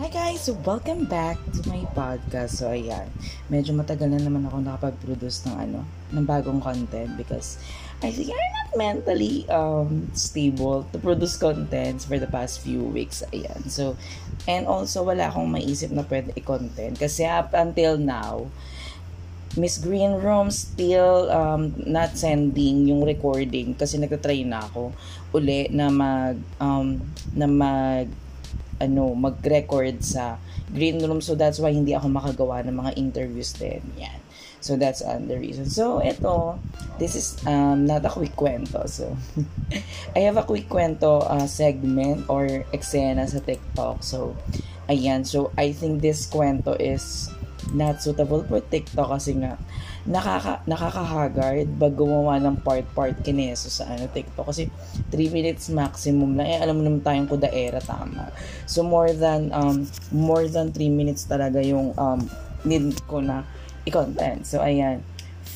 Hi guys! Welcome back to my podcast. So, ayan. Medyo matagal na naman ako nakapag-produce ng ano, ng bagong content because I think I'm not mentally um, stable to produce contents for the past few weeks. Ayan. So, and also wala akong maisip na pwede i-content kasi up until now, Miss Green Room still um, not sending yung recording kasi nagtatry na ako uli na mag um, na mag ano, mag-record sa green room. So, that's why hindi ako makagawa ng mga interviews din. Yan. So, that's uh, the reason. So, ito, this is um, not a quick kwento. So, I have a quick kwento uh, segment or eksena sa TikTok. So, ayan. So, I think this kwento is not suitable for TikTok kasi nga nakaka nakakahagard pag gumawa ng part-part kineso sa ano TikTok. Kasi 3 minutes maximum lang eh alam mo naman tayong kudaera tama. So more than um more than 3 minutes talaga yung um need ko na i-content. So ayan.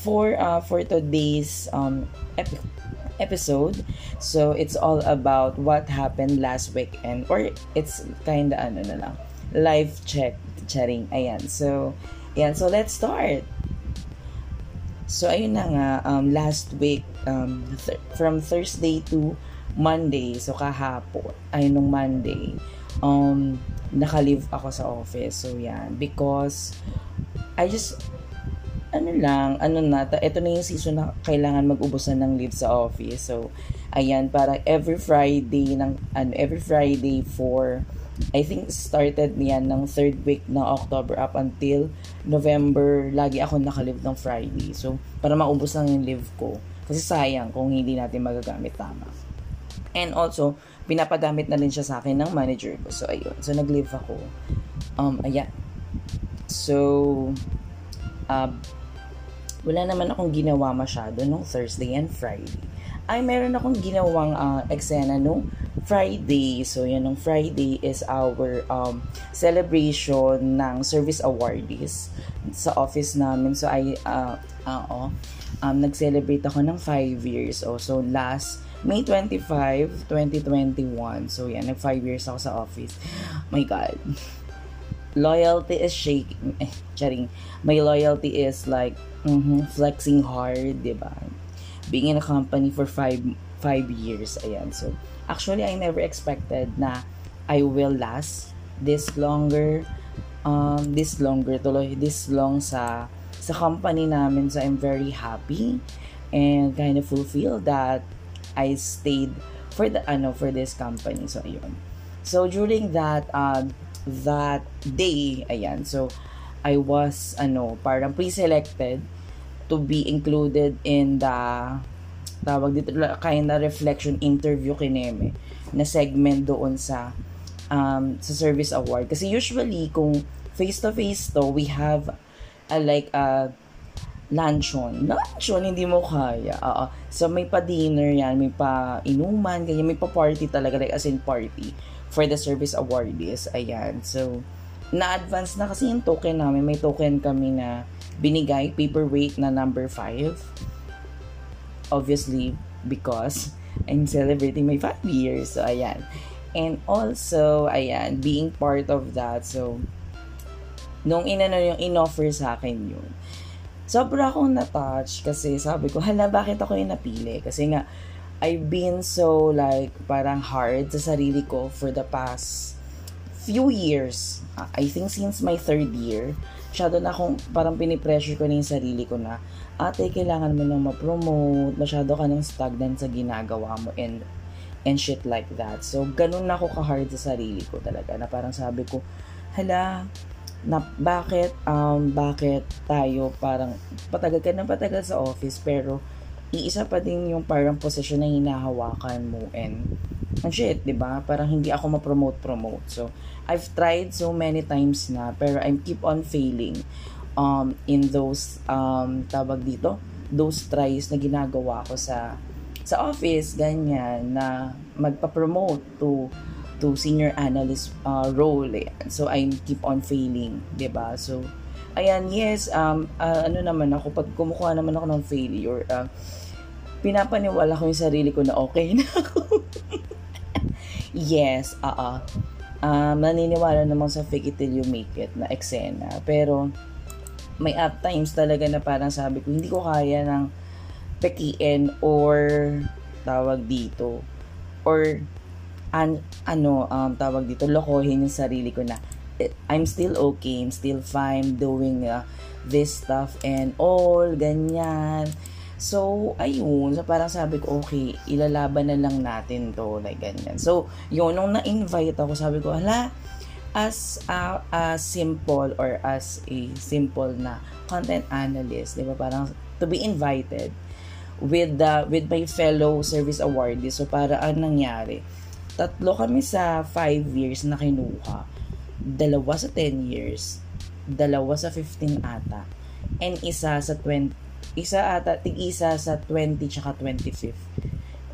For uh, for today's um epi- episode so it's all about what happened last weekend. Or it's kind of ano na lang live check chatting ayan. So ayan. So let's start So, ayun na nga, um, last week, um, th- from Thursday to Monday, so kahapon, ay nung Monday, um, naka-leave ako sa office. So, yan. Because, I just, ano lang, ano na, ito na yung season na kailangan mag-ubusan ng leave sa office. So, ayan, para every Friday, ng, ano, every Friday for I think started niyan ng third week ng October up until November. Lagi ako nakalive ng Friday. So, para maubos lang yung live ko. Kasi sayang kung hindi natin magagamit tama. And also, pinapadamit na rin siya sa akin ng manager ko. So, ayun. So, nag-live ako. Um, ayan. So, uh, wala naman akong ginawa masyado nung Thursday and Friday. Ay, meron akong ginawang uh, eksena nung Friday. So, yan ng Friday is our um, celebration ng service awardees sa office namin. So, I, uh, uh, um, nag-celebrate ako ng 5 years. Oh, so, last May 25, 2021. So, yan, nag 5 years ako sa office. My God. Loyalty is shaking. Eh, charing. My loyalty is like, mm-hmm, flexing hard, di ba? Being in a company for 5 5 years. Ayan. So, Actually, I never expected na I will last this longer um this longer tuloy this long sa sa company namin so I'm very happy and kind of fulfilled that I stayed for the ano for this company so ayun so during that uh, that day ayan so I was ano parang pre-selected to be included in the tawag dito kind of reflection interview kineme na segment doon sa um, sa service award. Kasi usually kung face to face to we have a, like a luncheon. Luncheon hindi mo kaya. Oo. So may pa dinner yan may pa inuman ganyan. May pa party talaga like as in party for the service awardees. Ayan. So na-advance na kasi yung token namin. May token kami na binigay paperweight na number 5 obviously because I'm celebrating my 5 years. So, ayan. And also, ayan, being part of that. So, nung inano yung in-offer sa akin yun, sobra akong na-touch kasi sabi ko, hala, bakit ako yung napili? Kasi nga, I've been so like, parang hard sa sarili ko for the past few years. I think since my third year, masyado na akong parang pinipressure ko na yung sarili ko na ate, kailangan mo nang ma-promote, masyado ka nang stagnant sa ginagawa mo and and shit like that. So, ganun na ako ka-hard sa sarili ko talaga na parang sabi ko, hala, na bakit um bakit tayo parang patagal ka ng patagal sa office pero iisa pa din yung parang posisyon na hinahawakan mo and and shit, 'di ba? Parang hindi ako ma-promote promote. So, I've tried so many times na pero I keep on failing um, in those um, tawag dito those tries na ginagawa ko sa sa office ganyan na magpa-promote to to senior analyst uh, role eh. so I keep on failing 'di ba so ayan yes um uh, ano naman ako pag kumukuha naman ako ng failure uh, pinapaniwala ko yung sarili ko na okay na ako yes uh, uh um, naniniwala naman sa fake it till you make it na eksena. Pero, may at times talaga na parang sabi ko, hindi ko kaya ng pekiin or tawag dito or an, ano um, tawag dito lokohin yung sarili ko na I'm still okay, I'm still fine doing uh, this stuff and all, ganyan. So, ayun. So, parang sabi ko, okay, ilalaban na lang natin to, like ganyan. So, yun, nung na-invite ako, sabi ko, hala, as a, a simple or as a simple na content analyst, di ba, parang to be invited with the with my fellow service awardees. So, para ang nangyari, tatlo kami sa 5 years na kinuha dalawa sa 10 years, dalawa sa 15 ata, and isa sa 20, isa ata, tig-isa sa 20 tsaka 25th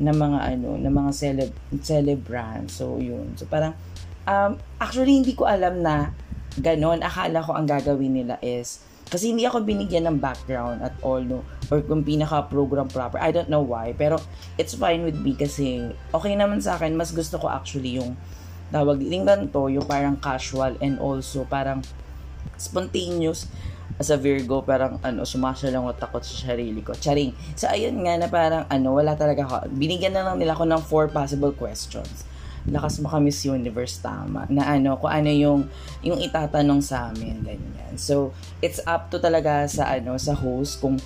na mga ano, na mga celeb, celebrant. So, yun. So, parang, um, actually, hindi ko alam na ganon. Akala ko ang gagawin nila is, kasi hindi ako binigyan ng background at all, no? Or kung pinaka-program proper. I don't know why. Pero, it's fine with me kasi okay naman sa akin. Mas gusto ko actually yung tawag tingnan to yung parang casual and also parang spontaneous as a Virgo parang ano sumasya o takot sa sarili ko. Charing. So ayun nga na parang ano wala talaga ako. Binigyan na lang nila ako ng four possible questions. Lakas mo Miss Universe tama. Na ano kung ano yung yung itatanong sa amin ganyan. So it's up to talaga sa ano sa host kung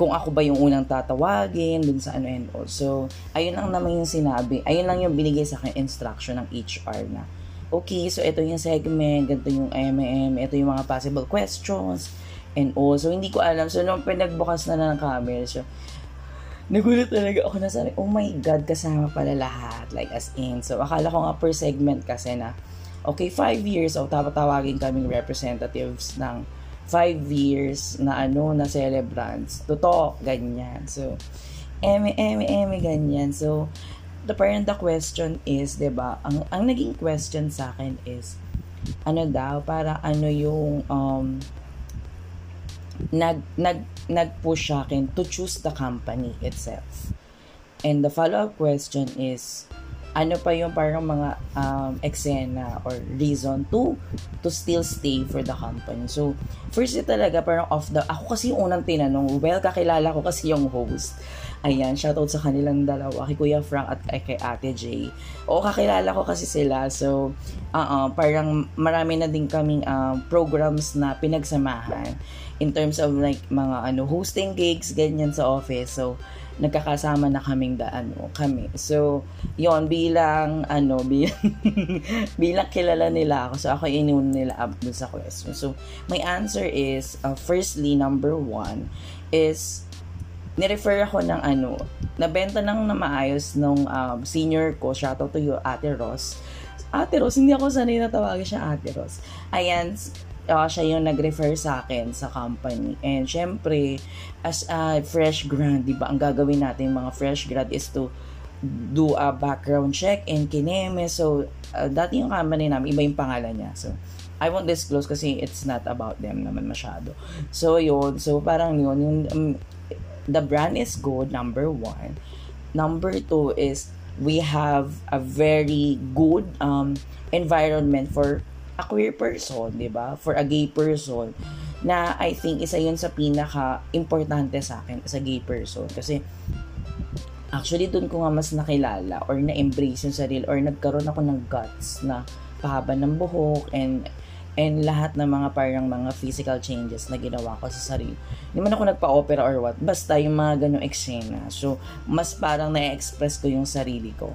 kung ako ba yung unang tatawagin dun sa ano and all. So, ayun lang naman yung sinabi. Ayun lang yung binigay sa akin instruction ng HR na, okay, so ito yung segment, ganito yung MM, ito yung mga possible questions, and all. So, hindi ko alam. So, nung pinagbukas na ng camera, so, nagulat talaga ako na sabi, oh my God, kasama pala lahat. Like, as in. So, akala ko nga per segment kasi na, okay, five years, o so, tawagin kaming representatives ng five years na ano, na celebrants. Totoo, ganyan. So, eme, eme, eme, ganyan. So, the parent the question is, ba? Ang ang naging question sa akin is ano daw para ano yung um nag nag nag-push sa akin to choose the company itself. And the follow-up question is ano pa yung parang mga um, eksena or reason to to still stay for the company. So, first talaga parang off the, ako kasi yung unang tinanong, well, kakilala ko kasi yung host. Ayan, shoutout sa kanilang dalawa, kay Kuya Frank at kay, Ate Jay. O, kakilala ko kasi sila. So, uh-uh, parang marami na din kaming uh, programs na pinagsamahan in terms of like mga ano hosting gigs, ganyan sa office. So, nagkakasama na kaming da ano kami. So, yon bilang ano bilang, bilang kilala nila ako. So, ako inun nila up dun sa question. So, my answer is uh, firstly number one is nirefer ako ng ano, nabenta nang na maayos nung um, senior ko, shoutout to you, Ate Ross. Ate Ross, hindi ako sanay na tawagin siya Ate Ross. Ayan, uh, siya yung nag-refer sa akin sa company. And syempre, as a fresh grad, di ba, ang gagawin natin mga fresh grad is to do a background check and kineme. So, uh, dati yung company namin, iba yung pangalan niya. So, I won't disclose kasi it's not about them naman masyado. So, yun. So, parang yun. Yung, um, the brand is good, number one. Number two is we have a very good um, environment for a queer person, 'di ba? For a gay person na I think isa 'yun sa pinaka importante sa akin as a gay person kasi actually doon ko nga mas nakilala or na-embrace yung sarili or nagkaroon ako ng guts na pahaba ng buhok and and lahat ng mga parang mga physical changes na ginawa ko sa sarili. Hindi man ako nagpa-opera or what, basta yung mga ganyong eksena. So, mas parang na-express ko yung sarili ko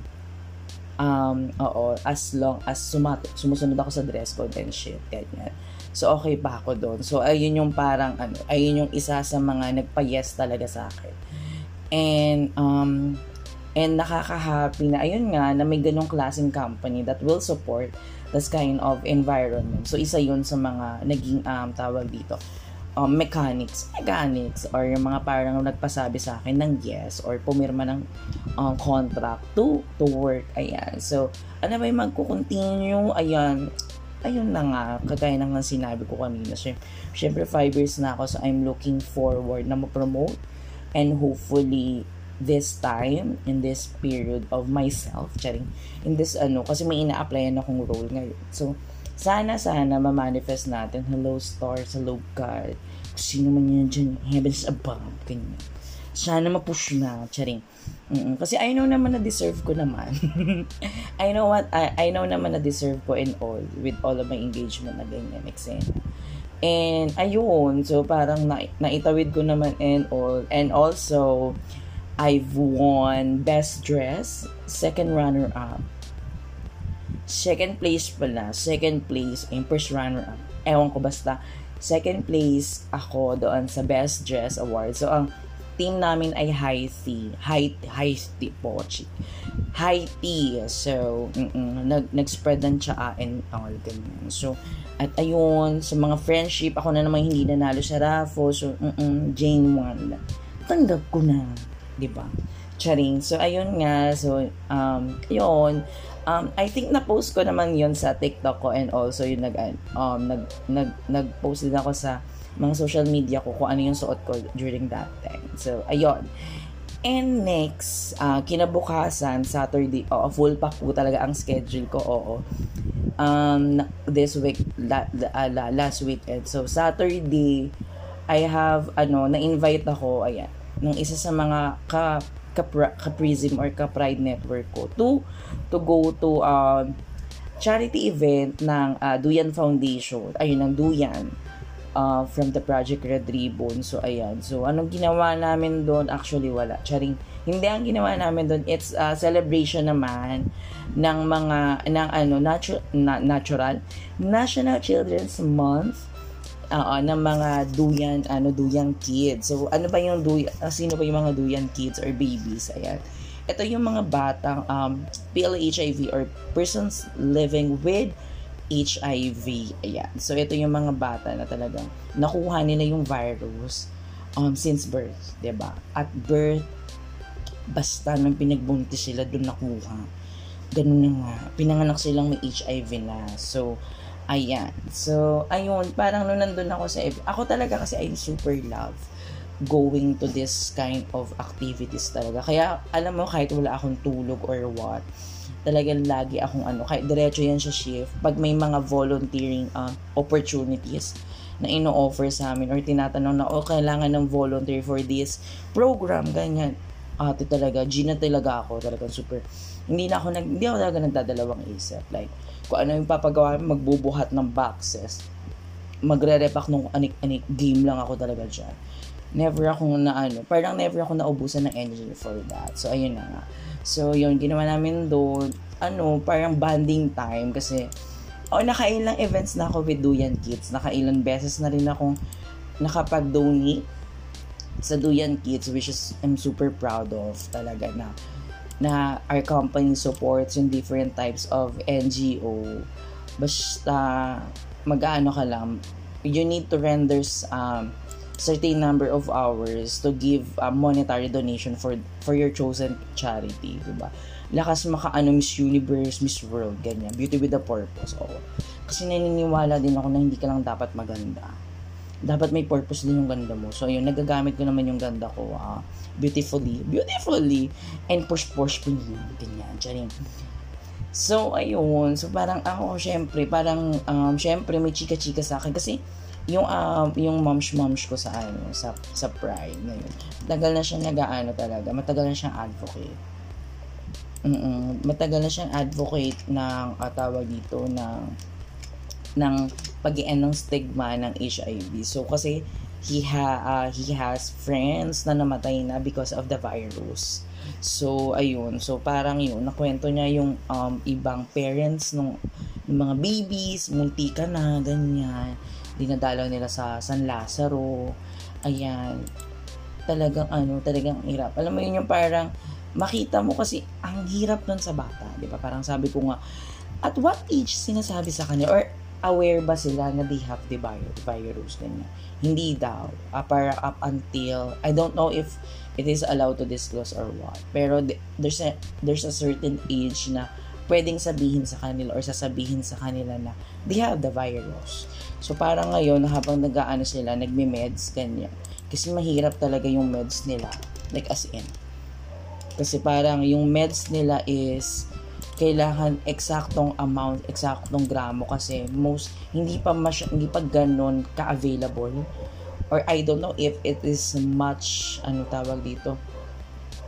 um, oo, as long as sumat sumusunod ako sa dress code and shit, ganyan. So, okay pa ako doon. So, ayun yung parang, ano, ayun yung isa sa mga nagpa-yes talaga sa akin. And, um, and nakaka-happy na, ayun nga, na may ganong klaseng company that will support this kind of environment. So, isa yun sa mga naging, um, tawag dito, um, mechanics, mechanics, or yung mga parang nagpasabi sa akin ng yes, or pumirma ng um, contract to, to work, ayan. So, ano ba yung magkukontinue, ayan, ayun na nga, kagaya ng sinabi ko kanina. Siyempre, 5 years na ako, so I'm looking forward na ma-promote and hopefully this time, in this period of myself, charing, in this ano, kasi may ina-applyan akong role ngayon. So, sana, sana, ma-manifest natin, hello stars, hello God, sino man yun dyan, heavens above, ganyan. Sana ma-push na, charing. Mm-mm. Kasi I know naman na deserve ko naman. I know what, I, I know naman na deserve ko in all, with all of my engagement na ganyan, eksena. And, ayun, so parang na, naitawid ko naman and all. And also, I've won Best Dress, second runner-up. Second place pala, second place, and first runner-up. Ewan ko basta, second place ako doon sa Best Dress Award. So, ang team namin ay high tea. High, high tea po. High tea. So, mm-mm, nag, nag-spread ng tsaa and all ganyan. So, at ayun, sa mga friendship, ako na naman hindi nanalo sa raffle. So, mm-mm, Jane won. Tanggap ko na. ba? Charing. So ayun nga, so um yun. Um I think na post ko naman 'yon sa TikTok ko and also yung nag um nag nag nag-post din ako sa mga social media ko kung ano yung suot ko during that time. So ayun. And next, uh, kinabukasan, Saturday, oh, full pack po talaga ang schedule ko, oo. Um, this week, la, uh, la, last weekend. So, Saturday, I have, ano, na-invite ako, ayan, ng isa sa mga ka ka-Prism or ka-Pride Network ko to to go to uh, charity event ng uh, Duyan Foundation. Ayun, ng Duyan. Uh, from the Project Red Ribbon. So, ayan. So, anong ginawa namin doon? Actually, wala. Charing. Hindi ang ginawa namin doon. It's a celebration naman ng mga, ng ano, natu- na- natural, National Children's Month uh, ng mga duyan ano duyan kids. So ano ba yung duyan uh, sino ba yung mga duyan kids or babies? Ayan. Ito yung mga batang um PLHIV or persons living with HIV. Ayan. So ito yung mga bata na talagang nakuha nila yung virus um since birth, ba? At birth basta nang pinagbuntis sila doon nakuha. Ganun na nga. Pinanganak silang may HIV na. So, Ayan. So, ayun, parang nung nandun ako sa, ako talaga kasi I super love going to this kind of activities talaga. Kaya, alam mo, kahit wala akong tulog or what, talagang lagi akong ano, kahit diretso yan sa shift, pag may mga volunteering uh, opportunities na ino-offer sa amin or tinatanong na, oh, kailangan ng volunteer for this program, ganyan. Ate talaga, Gina talaga ako, talagang super, hindi na ako, nag, hindi ako talaga nagdadalawang isip. Like, kung ano yung papagawa, magbubuhat ng boxes. Magre-repack nung anik-anik game lang ako talaga dyan. Never ako na ano, parang never ako naubusan ng energy for that. So, ayun na nga. So, yun, ginawa namin doon, ano, parang bonding time kasi, oh, nakailang events na ako with Duyan Kids. Nakailang beses na rin akong nakapag-donate sa Duyan Kids, which is, I'm super proud of talaga na na our company supports yung different types of NGO. Basta mag-ano ka lang, you need to render um, certain number of hours to give a monetary donation for for your chosen charity, di ba? Lakas maka-ano Miss Universe, Miss World, ganyan. Beauty with a purpose. Oo. Kasi naniniwala din ako na hindi ka lang dapat maganda dapat may purpose din yung ganda mo. So, yun, nagagamit ko naman yung ganda ko uh, beautifully, beautifully, and push-push ko yun, ganyan, charing. So, ayun, so parang ako, syempre, parang, um, syempre, may chika-chika sa akin, kasi, yung um, yung moms-moms ko sa ano sa sa pride ngayon. Tagal na siyang nag-aano talaga, matagal na siyang advocate. Mm matagal na siyang advocate ng uh, tawag dito ng ng pag ng stigma ng HIV. So, kasi he, ha, uh, he has friends na namatay na because of the virus. So, ayun. So, parang yun, nakwento niya yung um, ibang parents ng, ng mga babies, munti ka na, ganyan. Dinadalaw nila sa San Lazaro. Ayan. Talagang ano, talagang hirap. Alam mo yun yung parang makita mo kasi ang hirap nun sa bata. Di ba? Parang sabi ko nga, at what age sinasabi sa kanya or aware ba sila na they have the virus ganyan. Hindi daw. Uh, para up until, I don't know if it is allowed to disclose or what. Pero there's a, there's a certain age na pwedeng sabihin sa kanila or sasabihin sa kanila na they have the virus. So parang ngayon habang nag-aano sila, nagme-meds ganyan. Kasi mahirap talaga yung meds nila. Like as in, Kasi parang yung meds nila is kailangan eksaktong amount, eksaktong gramo kasi most hindi pa mas, hindi pa ganun ka-available or I don't know if it is much ano tawag dito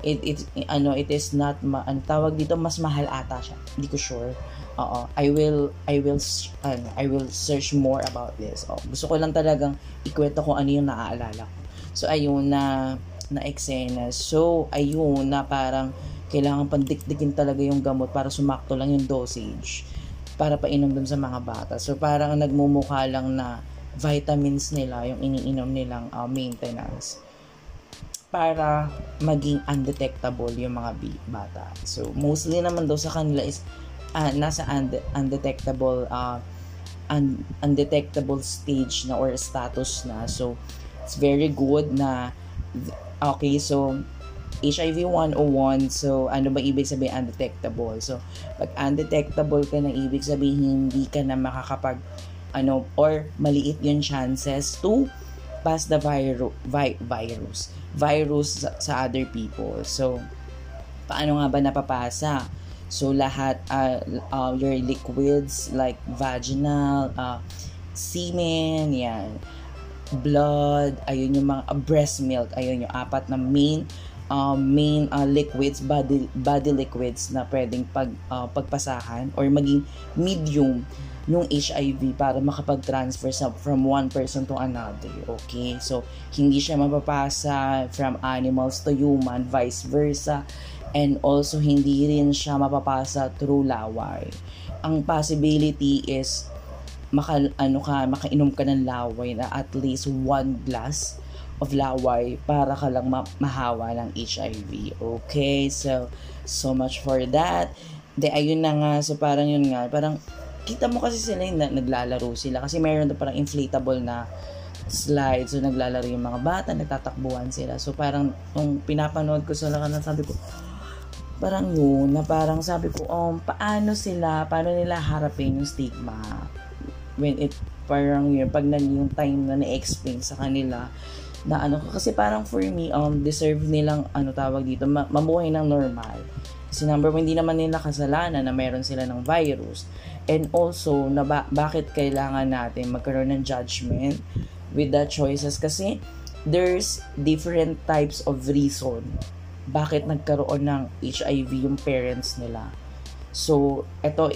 it it ano it is not ma, ano tawag dito mas mahal ata siya hindi ko sure Oo, I will I will ano, I will search more about this. Oh, gusto ko lang talagang ikwento kung ano yung naaalala ko. So ayun na na eksena. So ayun na parang kailangan pandikdikin talaga yung gamot para sumakto lang yung dosage para painom dun sa mga bata. So parang nagmumukha lang na vitamins nila yung iniinom nilang uh, maintenance para maging undetectable yung mga bata. So mostly naman daw sa kanila is uh, nasa und- undetectable uh, un- undetectable stage na or status na. So it's very good na okay so HIV 101, so ano ba ibig sabihin undetectable? So, pag undetectable ka na, ibig sabihin hindi ka na makakapag, ano, or maliit yung chances to pass the viru- vi- virus, virus sa, sa other people. So, paano nga ba napapasa? So, lahat, uh, uh, your liquids like vaginal, uh, semen, yan, blood, ayun yung mga uh, breast milk, ayun yung apat na main um, main uh, liquids, body, body liquids na pwedeng pag, uh, pagpasahan or maging medium yung HIV para makapag-transfer sa, from one person to another. Okay? So, hindi siya mapapasa from animals to human, vice versa. And also, hindi rin siya mapapasa through laway. Ang possibility is maka, ano ka, makainom ka ng laway na at least one glass of laway para ka lang ma- mahawa ng HIV. Okay, so, so much for that. De, ayun na nga, so parang yun nga, parang, kita mo kasi sila yung na, naglalaro sila kasi mayroon na parang inflatable na slide. So, naglalaro yung mga bata, nagtatakbuhan sila. So, parang, nung pinapanood ko sila kanang sabi ko, parang yun, na parang sabi ko, um, paano sila, paano nila harapin yung stigma when it, parang yun, pag nag yung time na na-explain sa kanila, na ano kasi parang for me um deserve nilang ano tawag dito ma- mamuhay ng normal kasi number one, hindi naman nila kasalanan na meron sila ng virus and also na ba- bakit kailangan natin magkaroon ng judgment with the choices? Kasi there's different types of reason bakit nagkaroon ng HIV yung parents nila. So eto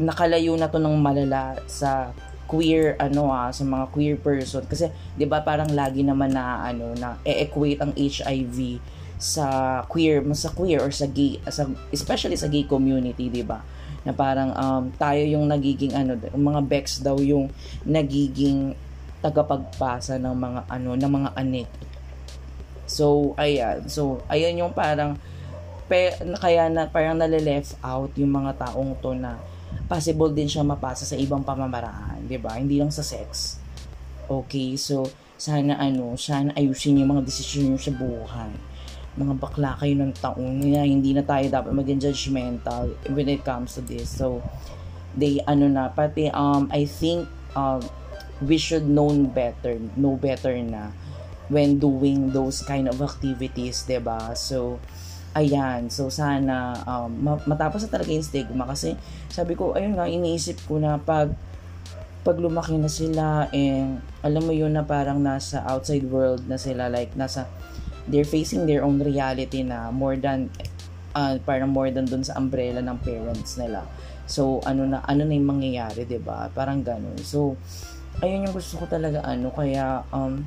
nakalayo na to ng malala sa queer ano ah sa mga queer person. Kasi 'di ba parang lagi naman na ano na e-equate ang HIV sa queer sa queer or sa gay sa, especially sa gay community 'di ba na parang um, tayo yung nagiging ano mga bex daw yung nagiging tagapagpasa ng mga ano ng mga anik so ayan so ayan yung parang pe, kaya na parang nale-left out yung mga taong to na possible din siya mapasa sa ibang pamamaraan, 'di ba? Hindi lang sa sex. Okay, so sana ano, sana ayusin yung mga desisyon niyo sa buhay. Mga bakla kayo ng taon, na hindi na tayo dapat maging judgmental when it comes to this. So, they ano na, pati um, I think um, we should know better, know better na when doing those kind of activities, ba? So, ayan, so sana um, matapos na talaga yung stigma kasi sabi ko, ayun nga, iniisip ko na pag pag lumaki na sila and alam mo yun na parang nasa outside world na sila like nasa they're facing their own reality na more than uh, parang more than dun sa umbrella ng parents nila. So ano na ano na yung mangyayari 'di ba? Parang ganun. So ayun yung gusto ko talaga ano kaya um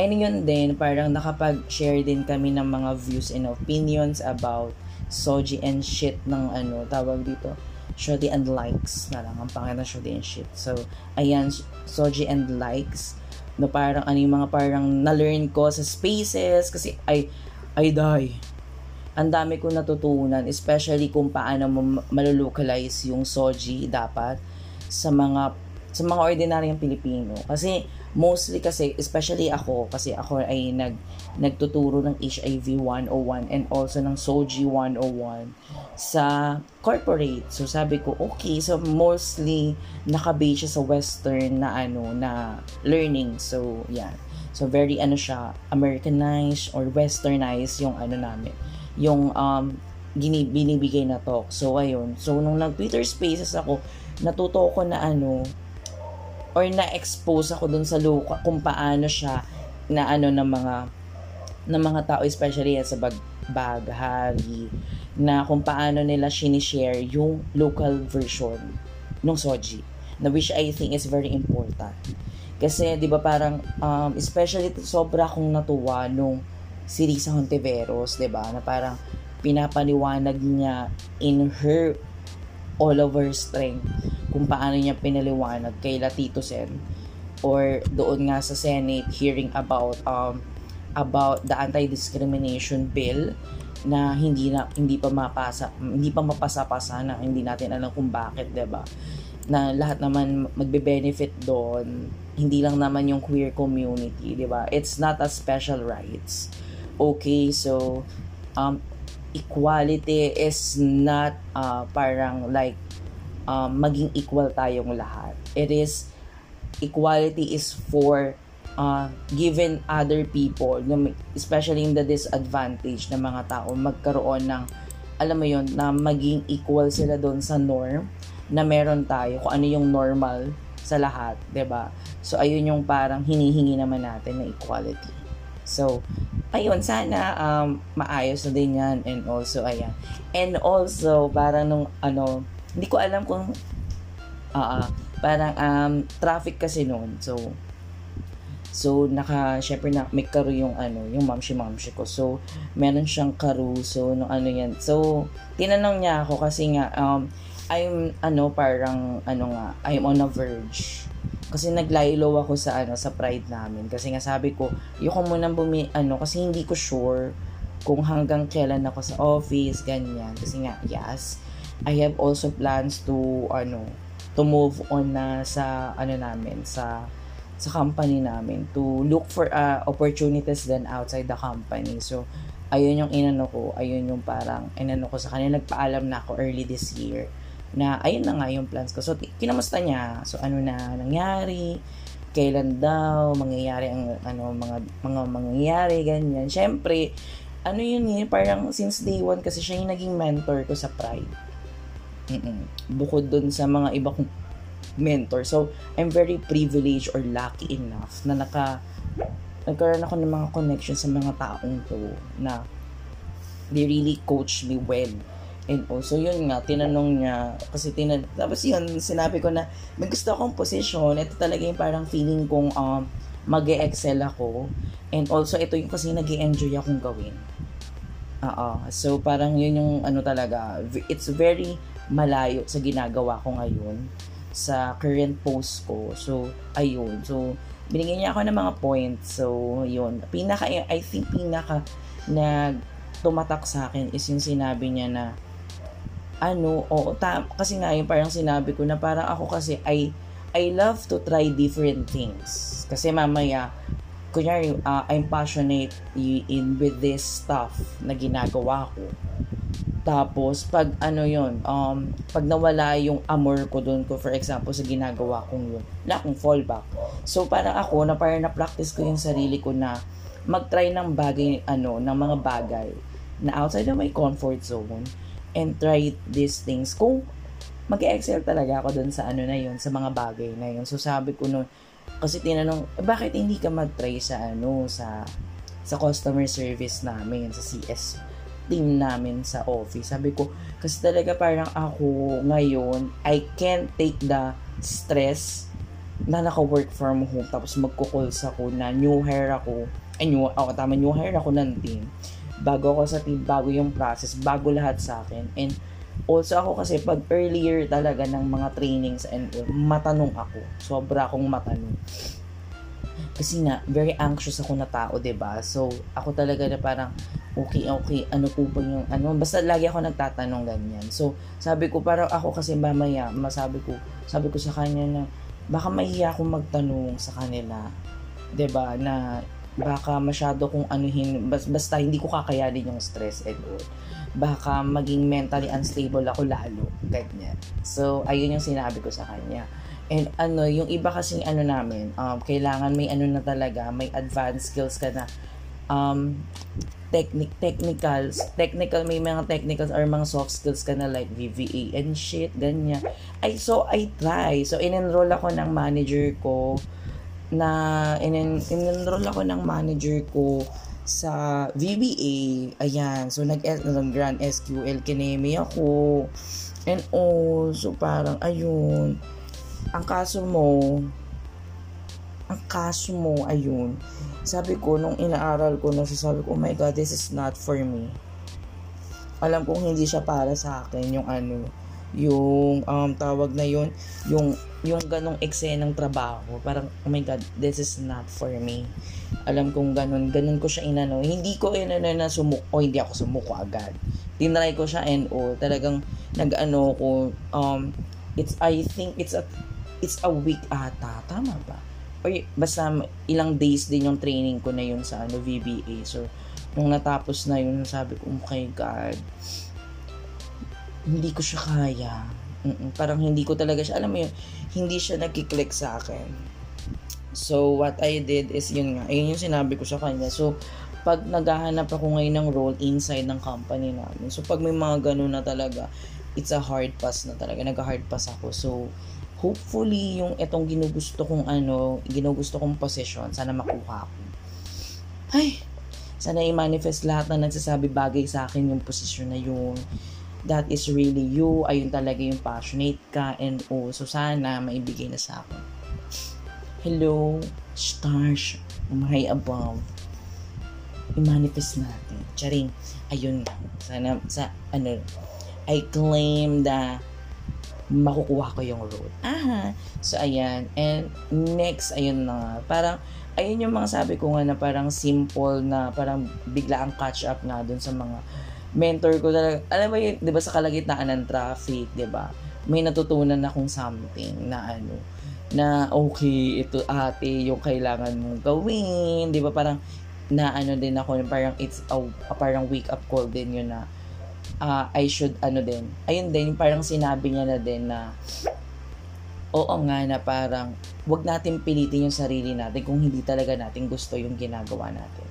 And yun din, parang nakapag-share din kami ng mga views and opinions about Soji and shit ng ano, tawag dito, Shodi and likes na lang, ang pangalan Shodi and shit. So, ayan, Soji and likes, no parang ano yung mga parang na-learn ko sa spaces, kasi ay, ay die. Ang dami ko natutunan, especially kung paano malolocalize yung Soji dapat sa mga sa mga ordinaryong Pilipino. Kasi mostly kasi especially ako kasi ako ay nag nagtuturo ng HIV 101 and also ng SOGI 101 sa corporate. So sabi ko, okay, so mostly nakabase siya sa western na ano na learning. So yan. So very ano siya, Americanized or westernized yung ano namin yung um, gini, binibigay na talk. So, ayun. So, nung nag-Twitter spaces ako, natuto ko na ano, or na-expose ako dun sa luka kung paano siya na ano ng mga ng mga tao especially yan sa bag, baghari na kung paano nila sinishare yung local version ng soji na which I think is very important. Kasi 'di ba parang um, especially sobra akong natuwa nung si Risa Hontiveros 'di ba na parang pinapaliwanag niya in her all of her strength kung paano niya pinaliwanag kay Latito Sen or doon nga sa Senate hearing about um about the anti-discrimination bill na hindi na hindi pa mapasa hindi pa mapasa-pasa na hindi natin alam kung bakit 'di ba? Na lahat naman magbe-benefit doon. Hindi lang naman yung queer community 'di ba? It's not a special rights. Okay so um equality is not uh, parang like um, maging equal tayong lahat. It is equality is for uh, given other people, especially in the disadvantage ng mga tao, magkaroon ng, alam mo yon na maging equal sila doon sa norm na meron tayo, kung ano yung normal sa lahat, ba diba? So, ayun yung parang hinihingi naman natin na equality. So, ayun, sana um, maayos na din yan. And also, ayan. And also, parang nung, ano, hindi ko alam kung, uh, parang um, traffic kasi noon. So, so, naka, syempre na, may karo yung, ano, yung mamshi-mamshi ko. So, meron siyang karo. So, nung ano yan. So, tinanong niya ako kasi nga, um, I'm, ano, parang, ano nga, I'm on a verge kasi naglaylo ako sa ano sa pride namin. Kasi nga sabi ko ayoko muna bumi ano kasi hindi ko sure kung hanggang kailan ako sa office ganyan. Kasi nga yes I have also plans to ano to move on na sa ano namin sa sa company namin to look for uh, opportunities then outside the company. So ayun yung inano ko ayun yung parang inano ko sa kanila. Nagpaalam na ako early this year na ayun na nga yung plans ko. So, kinamusta niya. So, ano na nangyari, kailan daw mangyayari ang ano mga mga mangyayari ganyan. Syempre, ano yun eh, parang since day one kasi siya yung naging mentor ko sa Pride. Mm-mm. Bukod dun sa mga iba kong mentor. So, I'm very privileged or lucky enough na naka nagkaroon ako ng mga connection sa mga taong to na they really coach me well And also, yun nga, tinanong niya, kasi tinan tapos yun, sinabi ko na, may gusto akong position, ito talaga yung parang feeling kong um, mag excel ako. And also, ito yung kasi nag enjoy akong gawin. Oo. So, parang yun yung ano talaga, it's very malayo sa ginagawa ko ngayon sa current post ko. So, ayun. So, binigyan niya ako ng mga points. So, yun. Pinaka, I think pinaka na tumatak sa akin is yung sinabi niya na ano, oo, ta- kasi nga yung parang sinabi ko na parang ako kasi I, I love to try different things. Kasi mamaya, kunyari, uh, I'm passionate in with this stuff na ginagawa ko. Tapos, pag ano yon um, pag nawala yung amor ko doon ko, for example, sa ginagawa kong yun, wala akong fallback. So, parang ako, na parang na-practice ko yung sarili ko na mag-try ng bagay, ano, ng mga bagay na outside of my comfort zone and try these things. Kung mag-excel talaga ako dun sa ano na yun, sa mga bagay na yun. So sabi ko noon, kasi tinanong, eh, bakit hindi ka mag-try sa ano, sa sa customer service namin, sa CS team namin sa office. Sabi ko, kasi talaga parang ako ngayon, I can't take the stress na naka-work from home tapos magko-calls ako na new hire ako, ay new, ako, tama, new hire ako ng team bago ako sa team, bago yung process, bago lahat sa akin. And also ako kasi pag earlier talaga ng mga trainings and matanong ako. Sobra akong matanong. Kasi nga, very anxious ako na tao, ba diba? So, ako talaga na parang, okay, okay, ano po ba yung, ano, basta lagi ako nagtatanong ganyan. So, sabi ko, parang ako kasi mamaya, masabi ko, sabi ko sa kanya na, baka mahiya akong magtanong sa kanila, ba na baka masyado kong anuhin, basta hindi ko kakayanin yung stress and all. Baka maging mentally unstable ako lalo, ganyan. So, ayun yung sinabi ko sa kanya. And ano, yung iba kasing ano namin, um, kailangan may ano na talaga, may advanced skills ka na. Um, technic technicals technical may mga technicals or mga soft skills ka na like VVA and shit ganyan ay so I try so in-enroll ako ng manager ko na in in-enroll ako ng manager ko sa VBA ayan so nag Grand SQL kineme ako. And all so parang ayun ang kaso mo ang kaso mo ayun. Sabi ko, nung inaaral ko na sabi ko, oh my God, this is not for me. Alam kong hindi siya para sa akin, yung ano, yung um, tawag na yun, yung, yung ganong eksenang trabaho. Parang, oh my God, this is not for me. Alam kong ganon, ganon ko siya inano. Hindi ko inano na sumuko, o hindi ako sumuko agad. Tinry ko siya and all. Talagang, nag-ano ko, um, it's, I think it's a, it's a week ata. Tama ba? or basta ilang days din yung training ko na yun sa ano VBA. So, nung natapos na yun, sabi ko, oh my God, hindi ko siya kaya. Mm-mm, parang hindi ko talaga siya, alam mo yun, hindi siya nagkiklik sa akin. So, what I did is yun nga, yun yung sinabi ko sa kanya. So, pag naghahanap ako ngayon ng role inside ng company namin, so pag may mga ganun na talaga, it's a hard pass na talaga, nag-hard pass ako. So, hopefully yung itong ginugusto kong ano, ginugusto kong position, sana makuha ko. Ay, sana i-manifest lahat na nagsasabi bagay sa akin yung posisyon na yun. That is really you. Ayun talaga yung passionate ka and oh, so sana maibigay na sa akin. Hello, stars, my above. I-manifest natin. Charing, ayun Sana, sa, ano, I claim the makukuha ko yung road. Aha. So, ayan. And next, ayun na Parang, ayun yung mga sabi ko nga na parang simple na parang bigla ang catch up nga dun sa mga mentor ko talaga. Alam mo yun, di ba sa kalagitnaan ng traffic, di ba? May natutunan akong something na ano, na okay, ito ate, yung kailangan mong gawin, di ba? Parang, na ano din ako, parang it's a, a parang wake up call din yun na, uh, I should ano din. Ayun din, parang sinabi niya na din na oo nga na parang wag natin pilitin yung sarili natin kung hindi talaga natin gusto yung ginagawa natin.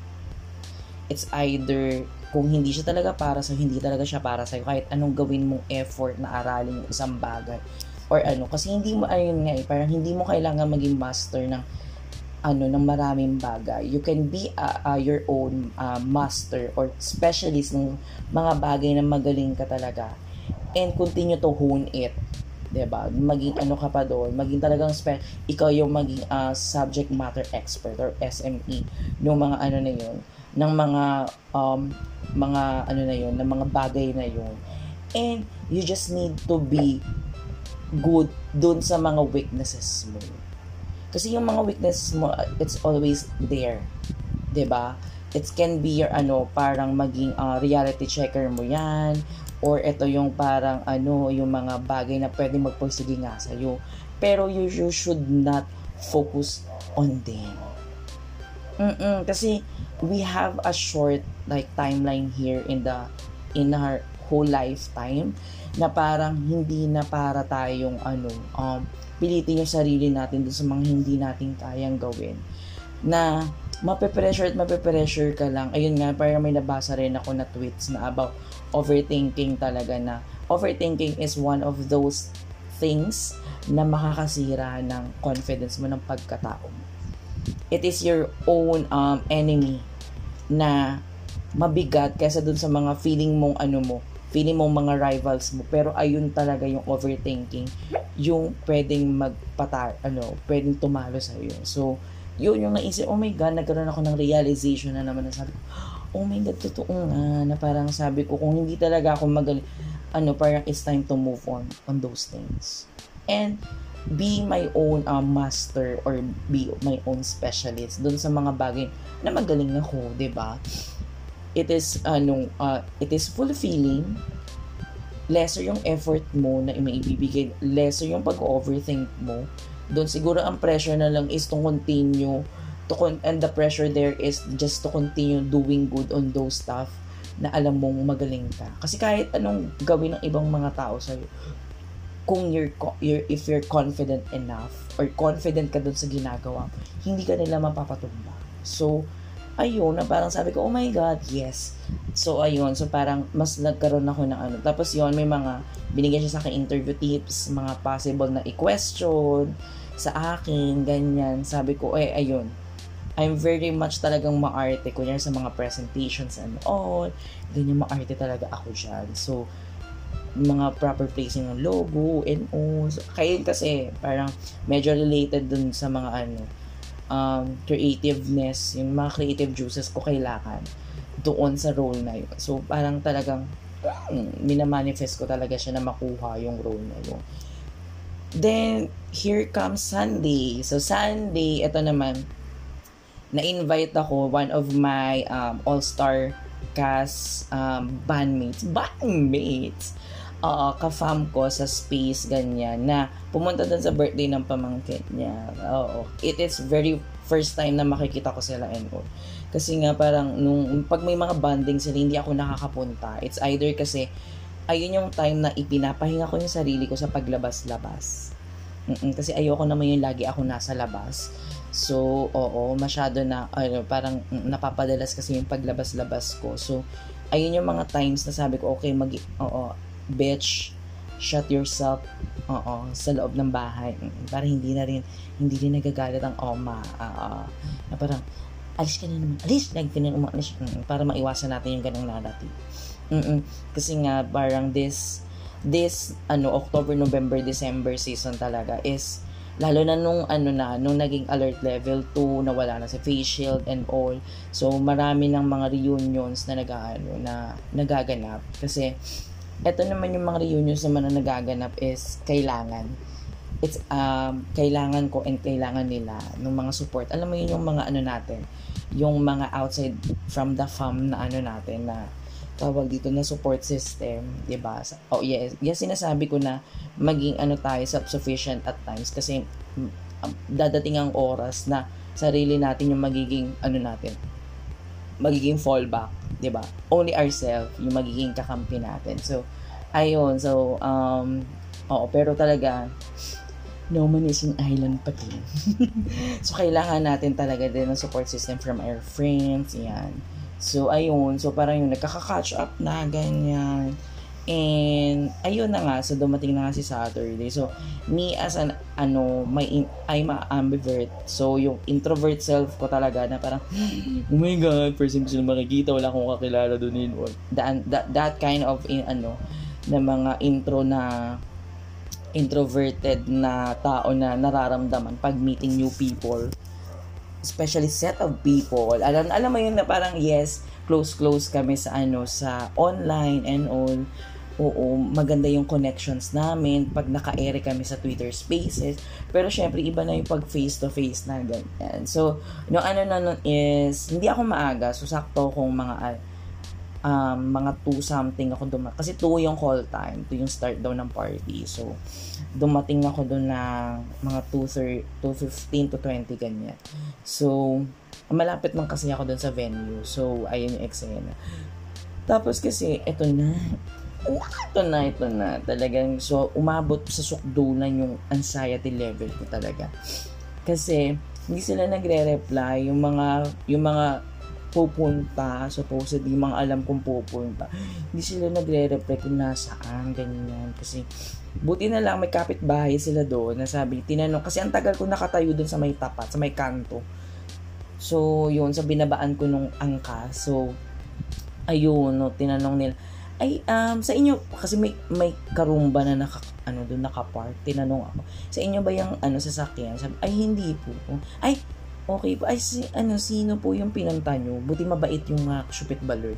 It's either kung hindi siya talaga para sa hindi talaga siya para sa kahit anong gawin mong effort na aralin yung isang bagay or ano kasi hindi mo ayun nga eh, parang hindi mo kailangan maging master ng ano ng maraming bagay. You can be uh, uh, your own uh, master or specialist ng mga bagay na magaling ka talaga and continue to hone it. 'di ba? Maging ano ka pa doon, maging talagang spe- ikaw yung maging uh, subject matter expert or SME ng mga ano na 'yon, ng mga um mga ano na 'yon, ng mga bagay na 'yon. And you just need to be good doon sa mga weaknesses mo. Kasi yung mga weakness mo, it's always there. 'di ba? It can be your ano, parang maging uh, reality checker mo 'yan or ito yung parang ano, yung mga bagay na pwedeng magpursige nga sa iyo. Pero you, you should not focus on them. Mm-mm, kasi we have a short like timeline here in the in our whole lifetime na parang hindi na para tayong ano um pilitin yung sarili natin dun sa mga hindi natin kayang gawin. Na mape-pressure at mape-pressure ka lang. Ayun nga, parang may nabasa rin ako na tweets na about overthinking talaga na overthinking is one of those things na makakasira ng confidence mo ng pagkatao. It is your own um, enemy na mabigat kaysa dun sa mga feeling mong ano mo, feeling mong mga rivals mo. Pero ayun talaga yung overthinking yung pwedeng magpatar, ano, pwedeng tumalo sa iyo. So, yun yung naisip, oh my God, nagkaroon ako ng realization na naman na sabi ko, oh my God, totoo nga, na parang sabi ko, kung hindi talaga ako magaling, ano, parang it's time to move on on those things. And, be my own uh, master or be my own specialist dun sa mga bagay na magaling ako, 'di ba? It is ano, uh, it is fulfilling lesser yung effort mo na maibibigay, lesser yung pag-overthink mo. Doon siguro ang pressure na lang is to continue to con- and the pressure there is just to continue doing good on those stuff na alam mong magaling ka. Kasi kahit anong gawin ng ibang mga tao sa'yo, kung you're, you're if you're confident enough or confident ka doon sa ginagawa, hindi ka nila mapapatumba. So, ayun, na parang sabi ko, oh my God, yes. So, ayun. So, parang mas nagkaroon ako ng ano. Tapos yun, may mga, binigyan siya sa akin interview tips, mga possible na i-question sa akin, ganyan. Sabi ko, eh, ayun. I'm very much talagang maarte, kunyari sa mga presentations and all. Ganyan, maarte talaga ako dyan. So, mga proper placing ng logo and all. So, kaya kasi, parang medyo related dun sa mga ano, um, creativeness, yung mga creative juices ko kailangan doon sa role na yun. So, parang talagang hmm, minamanifest ko talaga siya na makuha yung role na yun. Then, here comes Sunday. So, Sunday, ito naman, na-invite ako, one of my um, all-star cast um, bandmates, bandmates, uh, ka-fam ko sa space, ganyan, na pumunta dun sa birthday ng pamangkin niya. Oo. It is very first time na makikita ko sila and all. Kasi nga parang nung pag may mga bonding sila, hindi ako nakakapunta. It's either kasi ayun yung time na ipinapahinga ko yung sarili ko sa paglabas-labas. Mm-mm, kasi ayoko naman yung lagi ako nasa labas. So, oo, masyado na, ano, parang napapadalas kasi yung paglabas-labas ko. So, ayun yung mga times na sabi ko, okay, mag, oo, bitch, shut yourself oo, sa loob ng bahay. Para hindi na rin, hindi rin nagagalit ang oma. Uh, na parang, alis ka na naman, alis, like, na umalis. para maiwasan natin yung ganong narrative. Mm-mm. Kasi nga, parang this, this, ano, October, November, December season talaga is, lalo na nung ano na nung naging alert level 2 na wala na sa face shield and all so marami ng mga reunions na nagaano na nagaganap kasi ito naman yung mga reunions naman na nagaganap is kailangan. It's um, kailangan ko and kailangan nila ng mga support. Alam mo yun yung mga ano natin, yung mga outside from the fam na ano natin na tawag dito na support system, 'di ba? Oh yes, yes sinasabi ko na maging ano tayo self-sufficient at times kasi um, dadating ang oras na sarili natin yung magiging ano natin magiging fallback, 'di ba? Only ourselves yung magiging kakampi natin. So ayun, so um oo, pero talaga no man is an island pa din. so kailangan natin talaga din ng support system from our friends, yan. So ayun, so parang yung nagkaka-catch up na ganyan. And, ayun na nga, so dumating na nga si Saturday. So, me as an, ano, my, I'm a ambivert. So, yung introvert self ko talaga na parang, oh my God, first time ko sila makikita, wala akong kakilala doon yun. That, that, that kind of, in, ano, na mga intro na introverted na tao na nararamdaman pag meeting new people especially set of people alam alam mo yun na parang yes close close kami sa ano sa online and all oo, maganda yung connections namin pag naka-ere kami sa Twitter Spaces. Pero syempre, iba na yung pag face-to-face na ganyan. So, no ano na nun is, hindi ako maaga. So, sakto kung mga um, mga 2 something ako dumating. Kasi 2 yung call time. 2 yung start daw ng party. So, dumating ako doon na mga 2.15 to 20 ganyan. So, malapit lang kasi ako doon sa venue. So, ayun yung eksena. Tapos kasi, eto na ito na, ito na. Talagang, so, umabot sa sukdulan yung anxiety level ko talaga. Kasi, hindi sila nagre-reply. Yung mga, yung mga pupunta, supposedly, mga alam kong pupunta, hindi sila nagre-reply kung nasaan, ganyan. Kasi, buti na lang, may kapitbahay sila doon na sabi, tinanong, kasi ang tagal ko nakatayo doon sa may tapat, sa may kanto. So, yun, sa binabaan ko nung angka. So, ayun, no, tinanong nila, ay um sa inyo kasi may may karumba na naka ano doon naka-park. Tinanong ako sa inyo ba yung ano sasakyan? Sabi ay hindi po. Ay okay po. Ay si, ano sino po yung pinunta nyo buti mabait yung uh, Shupit Balor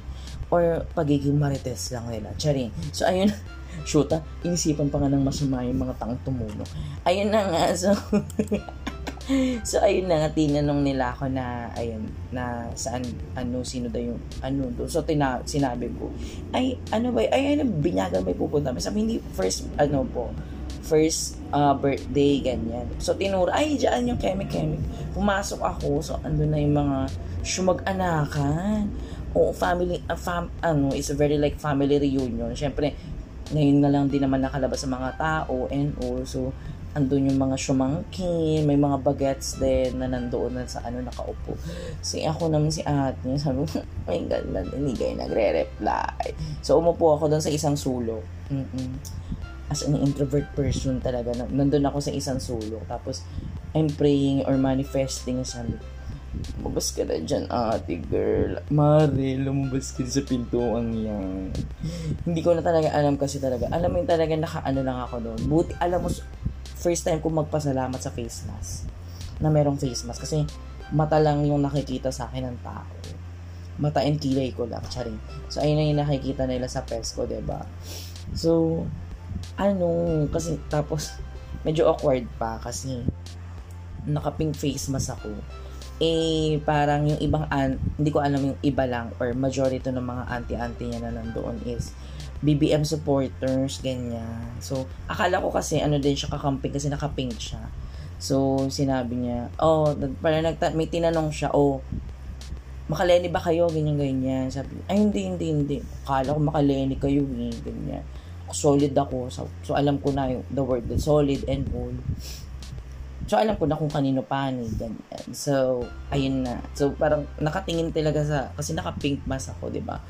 or pagiging marites lang nila. Charing. So ayun. Shoot ah, inisipan pa nga ng masama yung mga tang tumulo ayun na nga so so ayun na nga tinanong nila ako na ayun na saan ano sino daw yung ano do so tina, sinabi ko ay ano ba ay ano binyagan may pupunta sabi hindi first ano po first uh, birthday ganyan. So tinuro ay diyan yung kemi kemi. Pumasok ako so ando na yung mga sumag-anakan. O family uh, fam, ano is a very like family reunion. Syempre ngayon na lang din naman nakalabas sa mga tao and also andun yung mga shumangkin, may mga bagets din na nandoon na sa ano nakaupo. Si ako naman si ate niya, sabi ko, my God, man, hindi kayo nagre-reply. So, umupo ako doon sa isang sulok. Mm-mm. As an introvert person talaga, nandun ako sa isang sulok. Tapos, I'm praying or manifesting, sabi Lumabas ka na dyan, ate girl. Mare, lumabas ka sa pintuan yan. Hindi ko na talaga alam kasi talaga. Alam mo yung talaga nakaano lang ako doon. Buti, alam mo, first time ko magpasalamat sa face mask na merong face mask kasi mata lang yung nakikita sa akin ng tao. Mata and kilay ko lang, charing. So, ayun na yung nakikita nila sa Pesco, ba diba? So, ano, kasi tapos, medyo awkward pa kasi naka-pink face mask ako. Eh, parang yung ibang, an- hindi ko alam yung iba lang or majority ng mga auntie-auntie niya na nandoon is BBM supporters, ganyan. So, akala ko kasi ano din siya kakamping kasi naka-pink siya. So, sinabi niya, oh, para nagta- may tinanong siya, oh, makaleni ba kayo? Ganyan, ganyan. Sabi, ay, hindi, hindi, hindi. Akala ko makaleni kayo, eh, ganyan. Solid ako. So, so alam ko na yung, the word, the solid and all. So, alam ko na kung kanino panig, ganyan. So, ayun na. So, parang nakatingin talaga sa, kasi naka-pink mask ako, di ba?